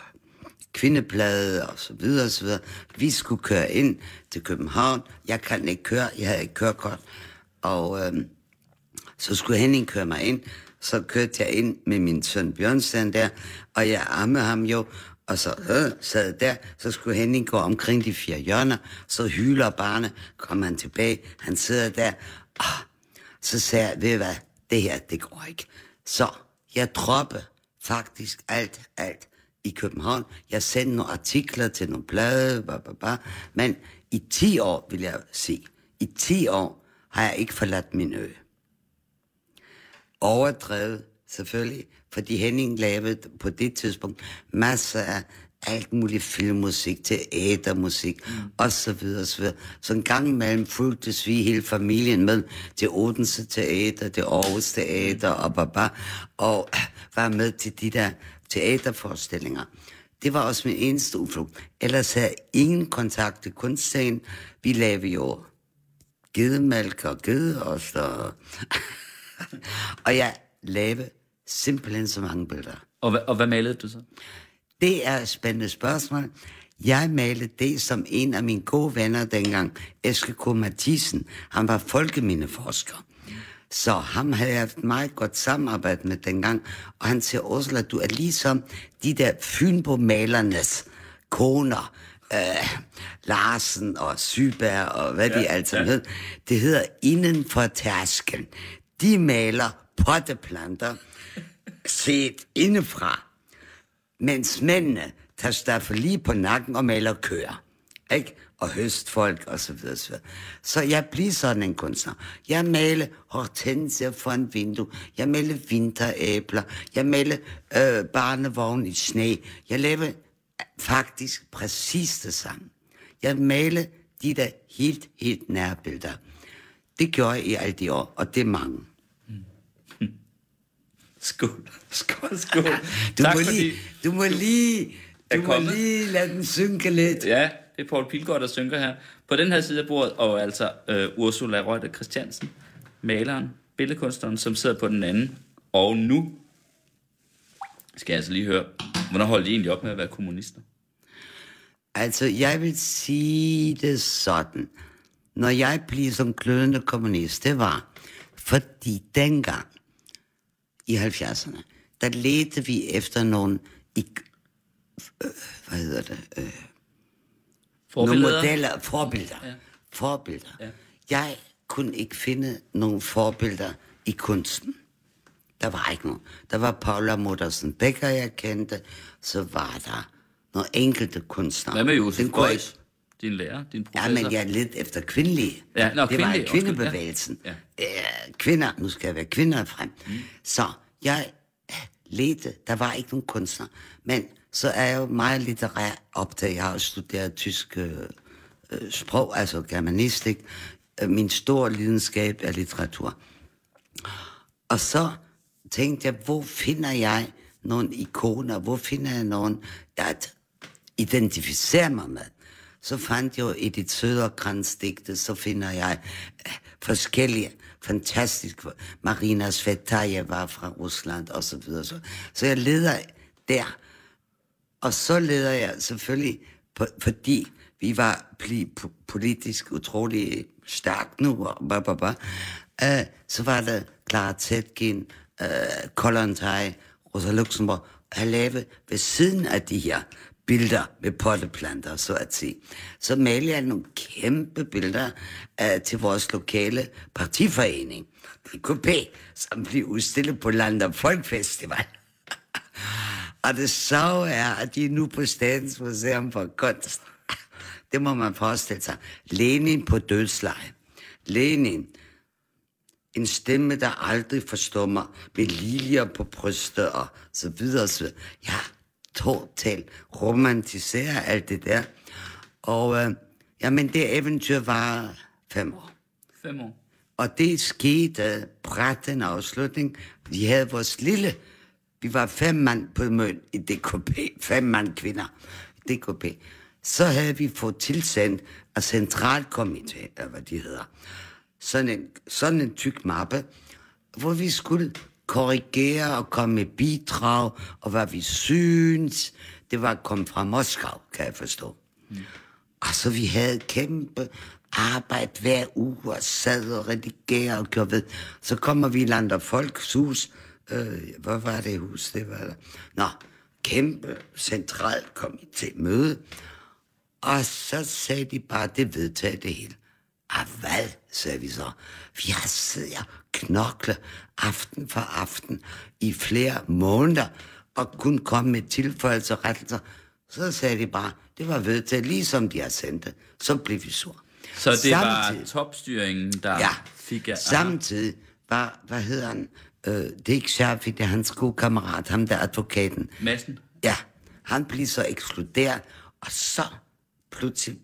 kvindeblade og så videre og så videre. Vi skulle køre ind til København. Jeg kan ikke køre, jeg havde ikke kørekort. Og øhm, så skulle Henning køre mig ind. Så kørte jeg ind med min søn Bjørnsen der, og jeg ammede ham jo, og så øh, sad der, så skulle Henning gå omkring de fire hjørner, så hyler barnet, kom han tilbage, han sidder der, ah, så sagde jeg, ved I hvad, det her, det går ikke. Så jeg droppede faktisk alt, alt i København. Jeg sendte nogle artikler til nogle blade, blah, blah, blah. men i 10 år, vil jeg sige, i 10 år har jeg ikke forladt min ø overdrevet, selvfølgelig, fordi Henning lavede på det tidspunkt masser af alt muligt filmmusik, teatermusik, mm. og så videre, så videre. Så en gang imellem fulgtes vi hele familien med til Odense Teater, til Aarhus Teater, og baba, og var med til de der teaterforestillinger. Det var også min eneste udflugt. Ellers havde jeg ingen kontakt til kunstscenen. Vi lavede jo gedemælk og gedeost og... (laughs) og jeg lavede simpelthen så mange billeder. Og, hvad, og hvad malede du så? Det er et spændende spørgsmål. Jeg malede det, som en af mine gode venner dengang, Eske K. Mathisen, han var folkemindeforsker. Så ham havde jeg haft meget godt samarbejde med dengang, og han siger, Ursula, du er ligesom de der Fynbo-malernes koner, øh, Larsen og Syberg og hvad ja, de alt sammen ja. hed. Det hedder inden for tærsken. De maler potteplanter set indefra, mens mændene tager staffer lige på nakken og maler køer. Ikke? Og høstfolk og så videre, så videre. Så jeg bliver sådan en kunstner. Jeg maler hortensier for en vindue. Jeg maler vinteræbler. Jeg maler øh, barnevogn i sne. Jeg laver faktisk præcis det samme. Jeg maler de der helt, helt nære billeder. Det gjorde jeg i alle de år, og det er mange. (laughs) Skål. Skål, skål. Du, tak må, fordi... lige, du må lige, du må lige lade den synke lidt. Ja, det er Paul Pilgaard, der synker her. På den her side af bordet, og altså øh, Ursula Reuter Christiansen, maleren, billedkunstneren, som sidder på den anden. Og nu skal jeg altså lige høre, hvornår holdt I egentlig op med at være kommunister? Altså, jeg vil sige det sådan. Når jeg blev som glødende kommunist, det var, fordi dengang, i 70'erne, der ledte vi efter nogle, i, øh, hvad hedder det, øh, nogle Forbilleder? modeller, forbilder. Ja. Ja. Forbilder. Ja. Ja. Jeg kunne ikke finde nogle forbilder i kunsten. Der var ikke nogen. Der var Paula Muttersen Becker, jeg kendte. Så var der nogle enkelte kunstnere. Hvad med Josef Beuys? Din lærer, din Ja, professor? men jeg er lidt efter kvindelige. Ja, nå, det kvindelige, var kvindebevægelsen. ja. Ja. Øh, kvinder, nu skal jeg være kvinder frem. Mm. Så jeg ledte, der var ikke nogen kunstner. Men så er jeg jo meget litterær optaget. Jeg har jo studeret tysk øh, øh, sprog, altså germanistik. Øh, min store lidenskab er litteratur. Og så tænkte jeg, hvor finder jeg nogle ikoner? Hvor finder jeg nogen, der identificerer mig med, så fandt jeg jo i dit Søderkrans-digte, så finder jeg øh, forskellige fantastiske, Marina Svetajeva fra Rusland og så videre. Så, så jeg leder der, og så leder jeg selvfølgelig, på, fordi vi var politisk utrolig stærkt nu, og blah, blah, blah. Øh, uh, så var der Clara Zetkin, øh, uh, Kollontaj, Rosa Luxemburg, at lave ved siden af de her billeder med potteplanter, så at sige. Så malede jeg nogle kæmpe billeder uh, til vores lokale partiforening, DKP, som blev udstillet på Land og Folkfestival. (laughs) og det så er, at de er nu på Statens Museum for Kunst. Det må man forestille sig. Lenin på dødsleje. Lenin, en stemme, der aldrig forstummer, med liljer på brystet og så videre. Så videre. Ja, totalt romantiserer alt det der. Og øh, jamen, det eventyr var fem år. Fem år. Og det skete bræt en afslutning. Vi havde vores lille, vi var fem mand på møn i DKP, fem mand kvinder i DKP. Så havde vi fået tilsendt af centralkomité, eller hvad de hedder, sådan en, sådan en tyk mappe, hvor vi skulle korrigere og komme med bidrag, og hvad vi synes. Det var kommet fra Moskau, kan jeg forstå. Mm. Og så vi havde kæmpe arbejde hver uge, og sad og redigerede og gjorde ved. Så kommer vi i Land og Folks hus. Øh, hvad var det hus? Det var der. Nå, kæmpe central komité møde. Og så sagde de bare, det vedtager det hele. Ah, hvad, sagde vi så. Vi har siddet og knoklet aften for aften i flere måneder, og kun komme med tilføjelser og rettelser. Så sagde de bare, det var vedtaget, ligesom de har sendt det. Så blev vi sur. Så det Samtidig- var topstyringen, der Ja, fik jer... samtidig var, hvad hedder han, øh, det er Schafi, det er hans gode kammerat, ham der advokaten. Massen? Ja, han blev så ekskluderet, og så pludselig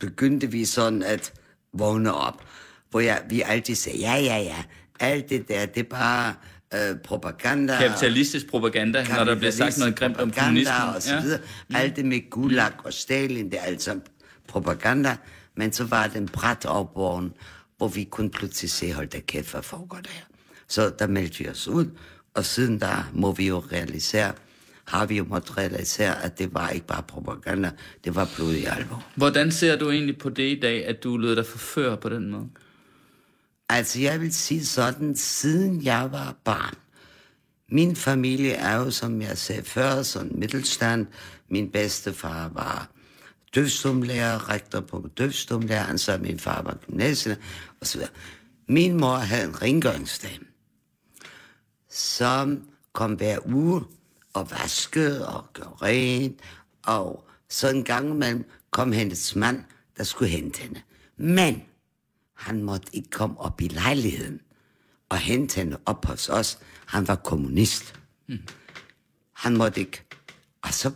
begyndte vi sådan at vågne op, hvor jeg, vi altid sagde, ja, ja, ja, alt det der, det er bare øh, propaganda. Kapitalistisk propaganda, når der bliver sagt noget grimt om kommunismen. og så videre. Ja. Alt det med Gulag og Stalin, det er alt sammen propaganda. Men så var det en bræt opvågen, hvor vi kunne pludselig se, hold da kæft, hvad foregår der? Så der meldte vi os ud, og siden der må vi jo realisere, har vi jo måttet realisere, at det var ikke bare propaganda, det var blodig alvor. Hvordan ser du egentlig på det i dag, at du lød dig forføre på den måde? Altså, jeg vil sige sådan, siden jeg var barn. Min familie er jo, som jeg sagde før, sådan middelstand. Min bedstefar var døvstumlærer, rektor på døvstumlærer, så min far var gymnasielærer, og så videre. Min mor havde en rengøringsdame, som kom hver uge og vaskede og gjorde rent, og så en gang imellem kom hendes mand, der skulle hente hende. Men han måtte ikke komme op i lejligheden og hente hende op hos os. Han var kommunist. Mm. Han måtte ikke. Og så,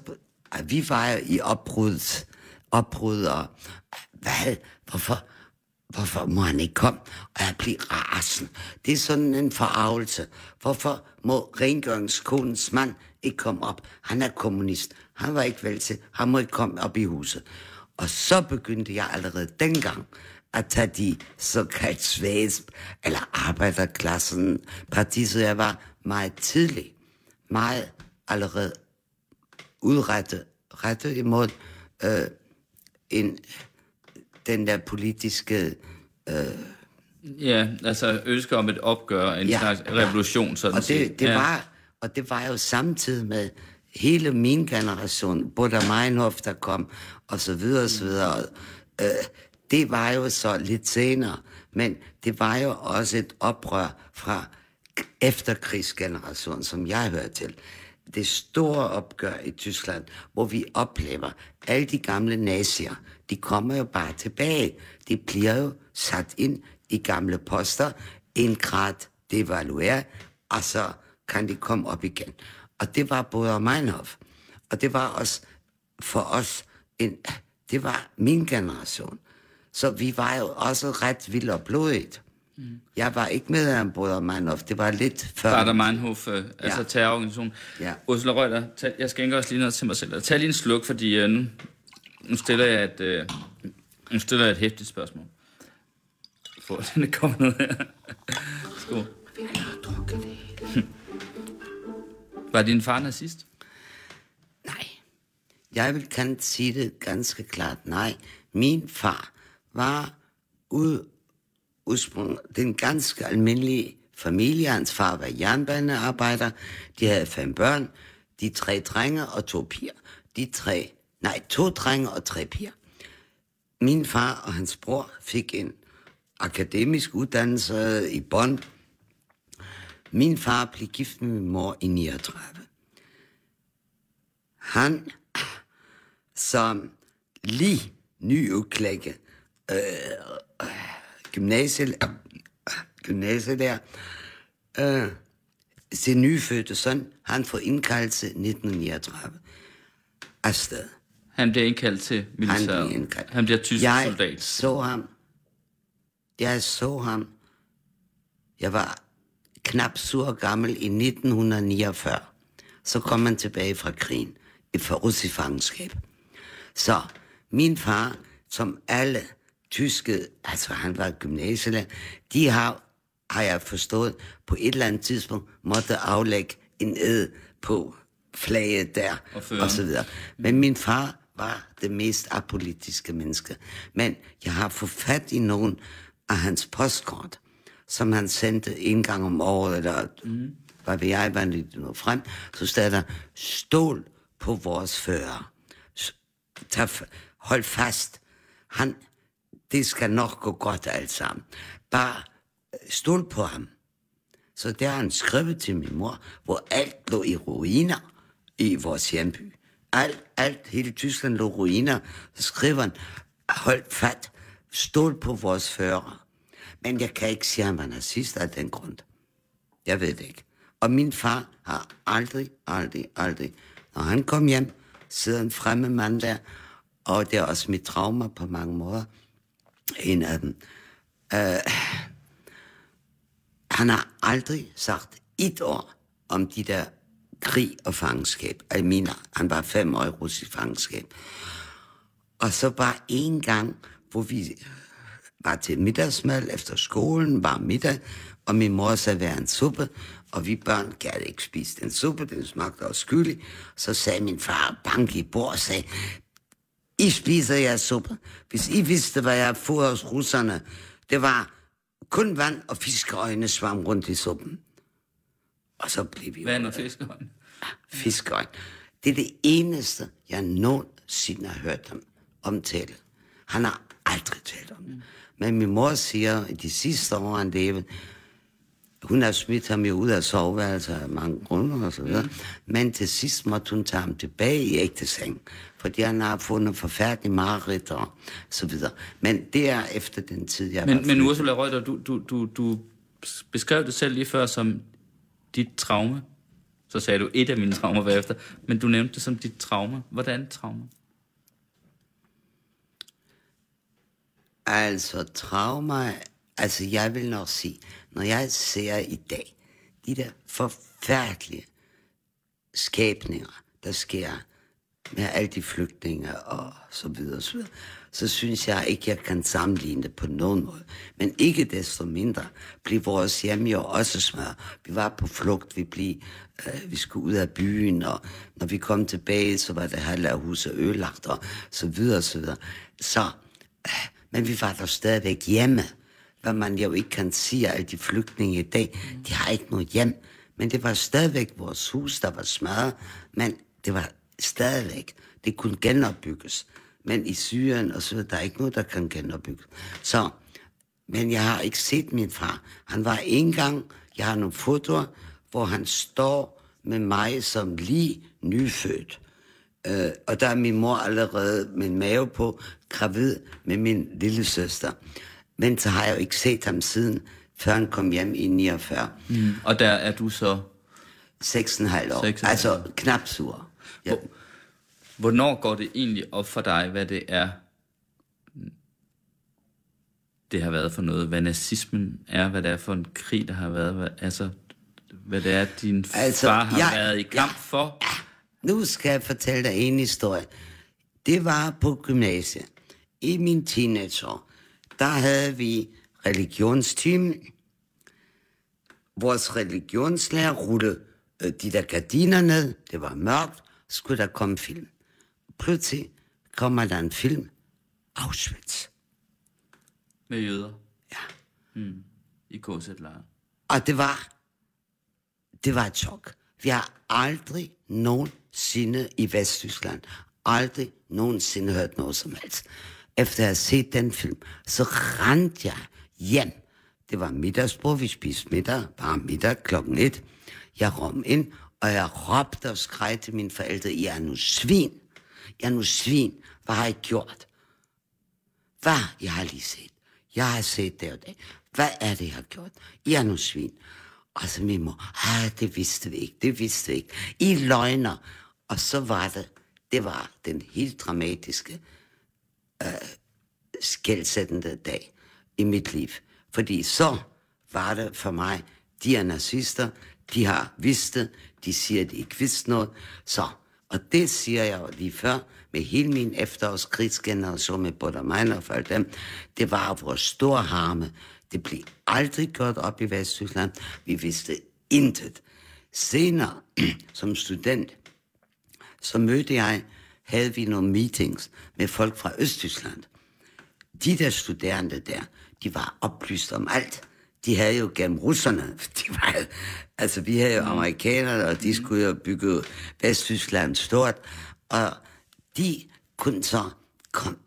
og vi var jo i opbrud, opbrud og, hvad, hvorfor, hvorfor må han ikke komme? Og jeg bliver rasen. Det er sådan en forarvelse. Hvorfor må rengøringskonens mand ikke komme op? Han er kommunist. Han var ikke vel til. Han må ikke komme op i huset. Og så begyndte jeg allerede dengang at tage de såkaldt svage, eller arbejderklassen parti, så jeg var meget tidlig, meget allerede udrettet rettet imod øh, en, den der politiske Ja, altså ønsker om et opgør, en ja, slags revolution, sådan og set. det, det ja. var, og det var jo samtidig med hele min generation, Buddha Meinhof, der kom, og så videre, og så videre. Og, øh, det var jo så lidt senere, men det var jo også et oprør fra efterkrigsgenerationen, som jeg hører til. Det store opgør i Tyskland, hvor vi oplever, alle de gamle nazier, de kommer jo bare tilbage. De bliver jo sat ind i gamle poster, en grad devaluere, og så kan de komme op igen. Og det var både Meinhof, og det var også for os, en, det var min generation. Så vi var jo også ret vildt og blodigt. Mm. Jeg var ikke med af Brødre Meinhof. Det var lidt før. Bader Meinhof, øh, altså Ja. terrororganisationen. Ja. Ursula tag, jeg skænker også lige noget til mig selv. Tag lige en sluk, fordi øh, nu, nu, stiller jeg et, øh, nu stiller jeg et hæftigt spørgsmål. For (laughs) den er kommet ned her. Skål. (laughs) Var din far nazist? Nej. Jeg vil kan sige det ganske klart. Nej. Min far var ud, udsprung den ganske almindelige familie. Hans far var jernbanearbejder. De havde fem børn. De tre drenge og to piger. De tre, nej, to drenge og tre piger. Min far og hans bror fik en akademisk uddannelse i Bonn. Min far blev gift med min mor i 39. Han som lige nyudklækket øh, gymnasielærer, gymnasielærer øh, sin nyfødte søn, han får indkaldelse 1939 afsted. Han bliver indkaldt til Han militæret. bliver indkaldt. Han bliver tysk jeg soldat. så ham. Jeg så ham. Jeg var knap år gammel i 1949. Så kom han tilbage fra krigen i for russisk fangenskab. Så min far, som alle tyske, altså han var gymnasielærer, de har, har jeg forstået, på et eller andet tidspunkt måtte aflægge en ed på flaget der, Og og så videre. Men min far var det mest apolitiske menneske. Men jeg har fået fat i nogen af hans postkort, som han sendte en gang om året, eller mm. hvad ved jeg, hvad det nu frem, så stod der, stol på vores fører. Tag, hold fast. Han, det skal nok gå godt alt sammen. Bare øh, stol på ham. Så der har han skrevet til min mor, hvor alt lå i ruiner i vores hjemby. Alt, alt, hele Tyskland lå ruiner. Så skriver han, hold fat, stol på vores fører. Men jeg kan ikke sige, at han var nazist af den grund. Jeg ved det ikke. Og min far har aldrig, aldrig, aldrig, når han kom hjem, sidder en fremmed mand der, og det er også mit trauma på mange måder. En af dem. Øh, han har aldrig sagt et ord om de der krig og fangenskab. Jeg mener, han var fem år i russisk fangenskab. Og så bare en gang, hvor vi var til middagsmad efter skolen, var middag, og min mor serverede en suppe, og vi børn gad ikke spise den suppe, den smagte også skyldig. Så sagde min far, bank i bord og sagde, i spiser jeres suppe. Hvis I vidste, hvad jeg får hos russerne, det var kun vand og fiskeøjne svam rundt i suppen. Og så blev vi Vand og fiskehånd. fiskeøjne. Det er det eneste, jeg nogensinde har hørt ham omtale. Han har aldrig talt om det. Men min mor siger, i de sidste år, han levede, hun har smidt ham jo ud af soveværelset af mange grunde og så videre. Men til sidst måtte hun tage ham tilbage i ægte seng, fordi han har fundet forfærdelige mareridt og så videre. Men det er efter den tid, jeg Men, men. Ursula Reuter, du, du, du, du beskrev det selv lige før som dit traume. Så sagde du et af mine traumer bagefter, men du nævnte det som dit traume. Hvordan traume? Altså, trauma... Altså, jeg vil nok sige, når jeg ser i dag, de der forfærdelige skæbninger, der sker med alle de flygtninge og så videre, så videre, så synes jeg ikke, jeg kan sammenligne det på nogen måde. Men ikke desto mindre blev vores hjem jo også smør. Vi var på flugt, vi, blev, øh, vi skulle ud af byen, og når vi kom tilbage, så var det halve af huset ødelagt, og så videre, så videre. Så, øh, men vi var der stadigvæk hjemme, hvad man jo ikke kan sige af alle de flygtninge i dag. De har ikke noget hjem, men det var stadigvæk vores hus, der var smadret, men det var stadigvæk, det kunne genopbygges. Men i Syrien og så der er ikke noget, der kan genopbygges. Så, men jeg har ikke set min far. Han var en gang, jeg har nogle fotoer, hvor han står med mig som lige nyfødt. Øh, og der er min mor allerede med mave på, gravid med min lille søster. Men så har jeg jo ikke set ham siden, før han kom hjem i 49. Mm. Og der er du så... 6,5 år. Seks og en halv Altså knap sur. Ja. Hvornår går det egentlig op for dig, hvad det er, det har været for noget, hvad nazismen er, hvad det er for en krig, der har været, hvad, altså, hvad det er, din Altså, far har jeg- været i kamp ja. for. Nu skal jeg fortælle dig en historie. Det var på gymnasiet. I min teenageår, der havde vi religionsteam. Vores religionslærer rullede øh, de der gardiner ned. Det var mørkt. Så skulle der komme film. Pludselig kommer der en film. Auschwitz. Med jøder Ja. i KZ-lejren. Og det var, det var et chok. Vi har aldrig nogensinde i Vesttyskland, aldrig nogensinde hørt noget som helst. Efter at have set den film, så rendte jeg hjem. Det var middagsbrug, vi spiste middag, bare middag klokken et. Jeg rom ind, og jeg råbte og skreg til mine forældre, I er nu svin. I er nu svin. Hvad har I gjort? Hvad? Jeg har lige set. Jeg har set det og det. Hvad er det, jeg har gjort? I er nu svin. Og så min mor, ah, det vidste vi ikke, det vidste vi ikke. I løgner. Og så var det, det var den helt dramatiske, øh, skældsættende dag i mit liv. Fordi så var det for mig, de er nazister, de har vidst det, de siger, at de ikke vidste noget. Så, og det siger jeg jo lige før, med hele min efterårskrigsgeneration med Buddermein og folk dem, det var vores store harme. Det blev aldrig gjort op i Vesttyskland. Vi vidste intet. Senere, (clears throat) som student, så mødte jeg, havde vi nogle meetings med folk fra Østtyskland. De der studerende der, de var oplyst om alt. De havde jo gennem russerne, (laughs) de var, altså vi havde jo amerikanerne, og de skulle jo bygge Vesttyskland stort, og de kunne så kom,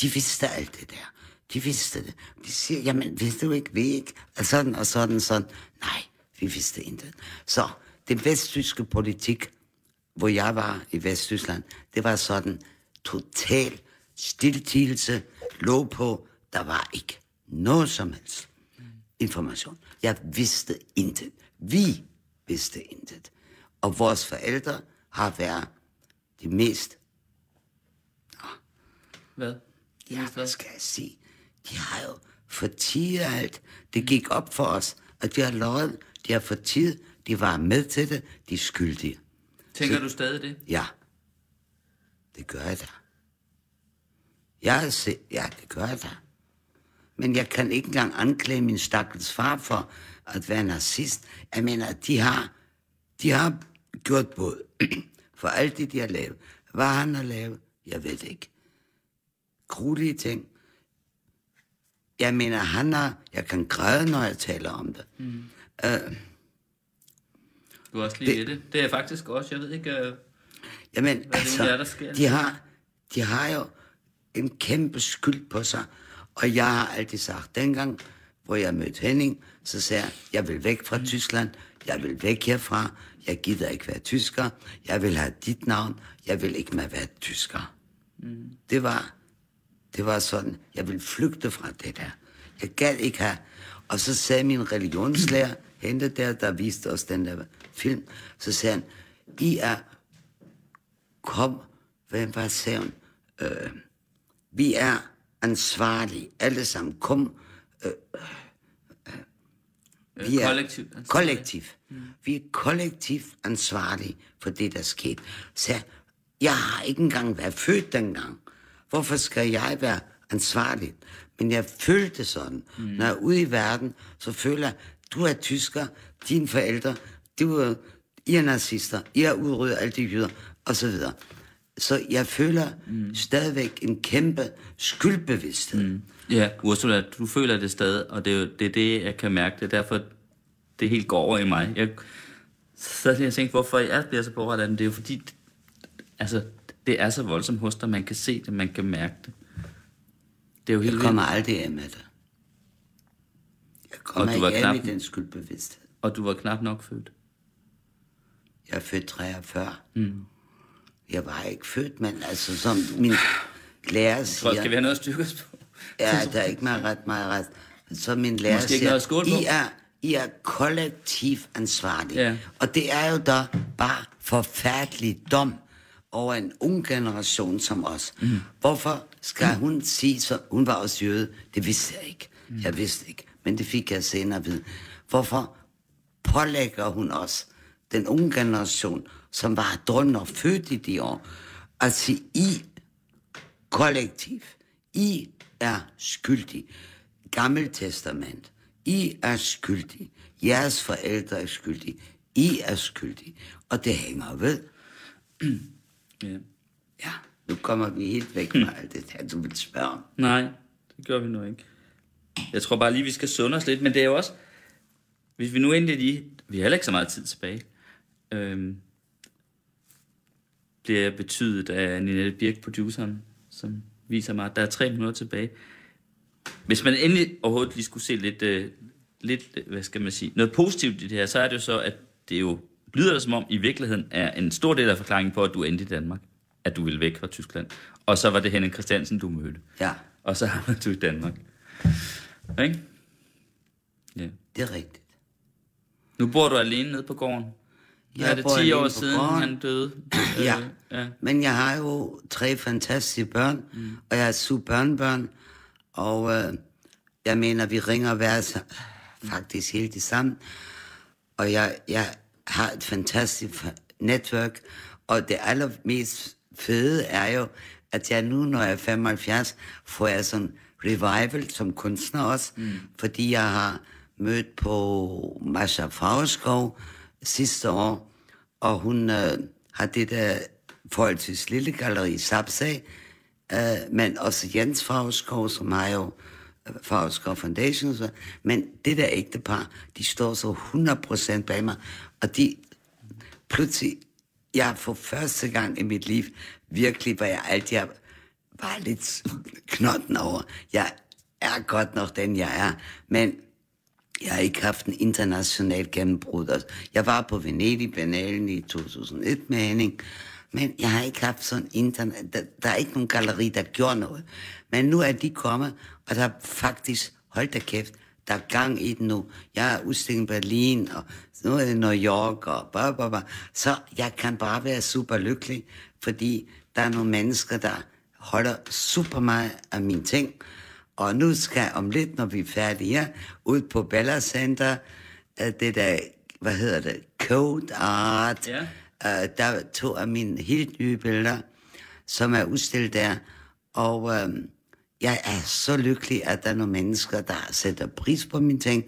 de vidste alt det der. De vidste det. De siger, jamen, vidste du ikke, vi ikke? Og sådan og sådan og sådan. Nej, vi vidste intet. Så den vesttyske politik, hvor jeg var i Vesttyskland, det var sådan total stiltigelse, lå på, der var ikke noget som helst information. Jeg vidste intet. Vi vidste intet. Og vores forældre har været de mest, Hvad? ja, hvad skal jeg sige, de har jo fortidet alt. Det gik op for os, at de har løjet, de har fortidet, de var med til det, de er skyldige. Tænker du stadig det? Ja, det gør jeg da. Jeg set, ja, det gør jeg da. Men jeg kan ikke engang anklage min stakkels far for at være nazist. Jeg mener, de har, de har gjort både (clears throat) for alt det, de har lavet. Hvad han har lavet, jeg ved ikke. Gruelige ting. Jeg mener, han har, jeg kan græde, når jeg taler om det. Mm. Uh, Du er også lige Det- det... det. Det er faktisk også. Jeg ved ikke... Øh... Jamen, det altså, der, der sker? de har, de har jo en kæmpe skyld på sig. Og jeg har altid sagt, dengang, hvor jeg mødte Henning, så sagde jeg, jeg vil væk fra Tyskland, jeg vil væk herfra, jeg gider ikke være tysker, jeg vil have dit navn, jeg vil ikke mere være tysker. Mm. Det var, det var sådan, jeg vil flygte fra det der. Jeg gad ikke have. Og så sagde min religionslærer, hente der, der viste os den der film, så sagde han, I er kom, hvem var sagde øh, vi er ansvarlige, alle sammen, kom, øh, Øh, vi er ansvarlige. kollektiv. Mm. Vi er kollektivt ansvarlige for det, der skete. Så jeg har ikke engang været født dengang. Hvorfor skal jeg være ansvarlig? Men jeg følte sådan, mm. når jeg er ude i verden, så føler jeg, du er tysker, dine forældre, du er, I er nazister, I har udryddet alle de jøder, og så videre. Så jeg føler mm. stadigvæk en kæmpe skyldbevidsthed. Mm. Ja, Ursula, du føler det stadig, og det er jo det, er det jeg kan mærke. Det er derfor, det helt går over i mig. Jeg sad lige og tænkte, hvorfor jeg bliver så pårettet af den. Det er jo fordi, altså, det er så voldsomt hos dig. Man kan se det, man kan mærke det. Det er jo helt Jeg vildt. kommer aldrig af med det. Jeg kommer Og du var ikke af knap- med den skyldbevidsthed. Og du var knap nok født. Jeg er født 43. Mm. Jeg var ikke født, men altså som min lærer Jeg tror, siger... skal vi have noget at styrke os på? Ja, der er ikke meget ret, meget ret. Så min lærer Måske ikke siger, noget skåle på? I er, I er kollektivt ansvarlige. Ja. Og det er jo da bare forfærdelig dom over en ung generation som os. Mm. Hvorfor skal hun sige, så hun var også jøde. Det vidste jeg ikke. Jeg vidste ikke, men det fik jeg senere at vide. Hvorfor pålægger hun os, den unge generation, som var drømmer født i de år, at sige, I kollektiv, I er skyldig. Gammel testament. I er skyldig. Jeres forældre er skyldige. I er skyldige. Og det hænger ved. (clears throat) Ja. Ja, nu kommer vi helt væk fra alt det her, du vil spørge om. Nej, det gør vi nu ikke. Jeg tror bare lige, vi skal sunde os lidt, men det er jo også... Hvis vi nu endelig lige... Vi har heller ikke så meget tid tilbage. Øhm, bliver betydet af Ninette Birk, produceren, som viser mig, at der er tre minutter tilbage. Hvis man endelig overhovedet lige skulle se lidt, øh, lidt, øh, hvad skal man sige, noget positivt i det her, så er det jo så, at det jo lyder det som om, i virkeligheden er en stor del af forklaringen på, at du endte i Danmark. At du ville væk fra Tyskland. Og så var det Henning Christiansen, du mødte. Ja, Og så har du i Danmark. Ikke? Ja. det er rigtigt. Nu bor du alene nede på gården. Jeg er det bor 10 alene år siden, gården. han døde? (clears throat) Ja. Øh, ja. Men jeg har jo tre fantastiske børn, mm. og jeg har syv børnebørn, og øh, jeg mener, vi ringer hver faktisk helt det samme. Og jeg, jeg har et fantastisk fa- netværk, og det allermest fede er jo, at jeg nu, når jeg er 75, får jeg sådan revival som kunstner også, mm. fordi jeg har mødt på Masha Fagerskov sidste år, og hun øh, har det der forholdsvis lille galleri Sapsag, øh, men også Jens Fagerskov, som har jo øh, Fagerskov Foundation, så, men det der ægtepar, de står så 100% bag mig, og de pludselig, jeg for første gang i mit liv, virkelig, hvor jeg altid har var lidt knotten over. Jeg er godt nok den, jeg er, men jeg har ikke haft en international gennembrud. Jeg var på Venedig Biennalen i 2001 med Henning, men jeg har ikke haft sådan internet. Der, der er ikke nogen galleri, der gjorde noget. Men nu er de kommet, og der er faktisk, hold da kæft, der er gang i den nu. Jeg er udstilling i Berlin, og nu er det New York, og bla, bla, bla. Så jeg kan bare være super lykkelig, fordi der er nogle mennesker, der holder super meget af mine ting. Og nu skal jeg om lidt, når vi er færdige her, ud på Bella Center, øh, det der, hvad hedder det, Code Art, Ja. øh, der er to af mine helt nye billeder, som er udstillet der. Og øh, jeg er så lykkelig, at der er nogle mennesker, der sætter pris på mine ting,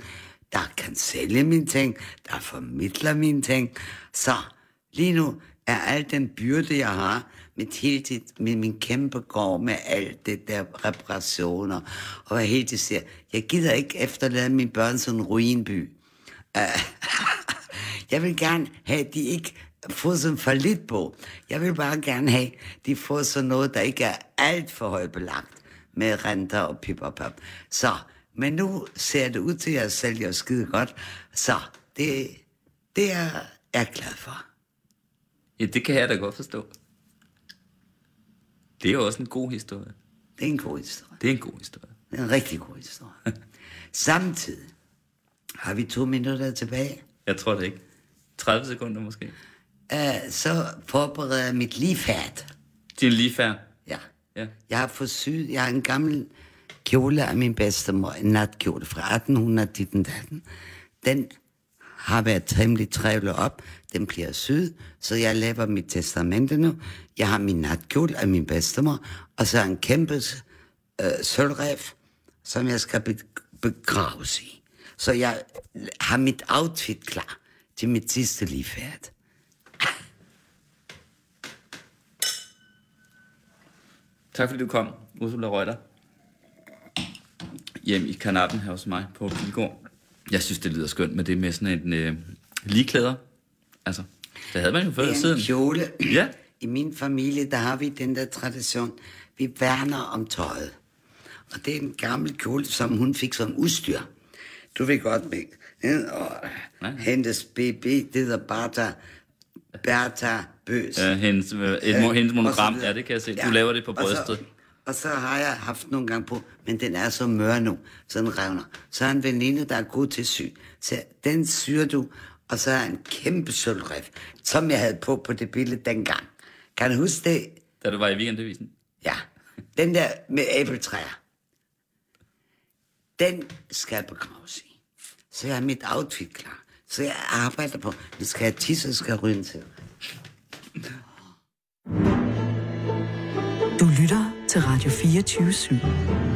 der kan sælge mine ting, der formidler mine ting. Så lige nu er al den byrde, jeg har, med, hele det, med min kæmpe gård, med alt det der reparationer, og hvad hele tiden siger, jeg gider ikke efterlade mine børn sådan en ruinby. Øh, (laughs) jeg vil gerne have, at de ikke får sådan for lidt på. Jeg vil bare gerne have, at de får sådan noget, der ikke er alt for højt belagt med renter og pip og pap. Så, men nu ser det ud til, at jeg sælger skide godt. Så det, det er jeg glad for. ja, det kan jeg da godt forstå. Det er også en god historie. Det er en god historie. Det er en god historie. Det er en rigtig god historie. (laughs) Samtidig har vi to minutter tilbage. Jeg tror det ikke. 30 sekunder måske. Uh, så forbereder jeg mit livfærd. Din lige færd. Ja. Ja. Jeg har fået syet, jeg har en gammel kjole af min bedstemor, en natkjole fra 1818. Den har været temmelig trævlet op. Den bliver syet, så jeg laver mit testamente nu. Jeg har min natkjole af min bedstemor, og så en kæmpe øh, sølvrev, som jeg skal begraves i. Så jeg har mit outfit klar til mit sidste livfærd. Tak fordi du kom, Ursula Reuter. Hjem i kanappen her hos mig på Pilgård. Jeg synes, det lyder skønt med det med sådan en øh, ligeklæder. Altså, det havde man jo før i tiden. en kjole. Ja. I min familie, der har vi den der tradition. Vi værner om tøjet. Og det er en gammel kjole, som hun fik som udstyr. Du ved godt, med og Nej. hendes BB, det hedder Bertha, Bertha Bøs. Ja, hendes, øh, et, mo- hendes monogram, ja, det kan jeg se. Du laver det på og så- brystet. Og så har jeg haft nogle gange på, men den er så mør nu, så den revner. Så er en veninde, der er god til sy. Så den syr du, og så er en kæmpe sølvrev, som jeg havde på på det billede dengang. Kan du huske det? Da du var i weekendavisen. Ja. Den der med æbletræer. Den skal begraves i. Så jeg har mit outfit klar. Så jeg arbejder på, det skal jeg tisse, skal jeg ryge til. Du lytter til Radio 24 /7.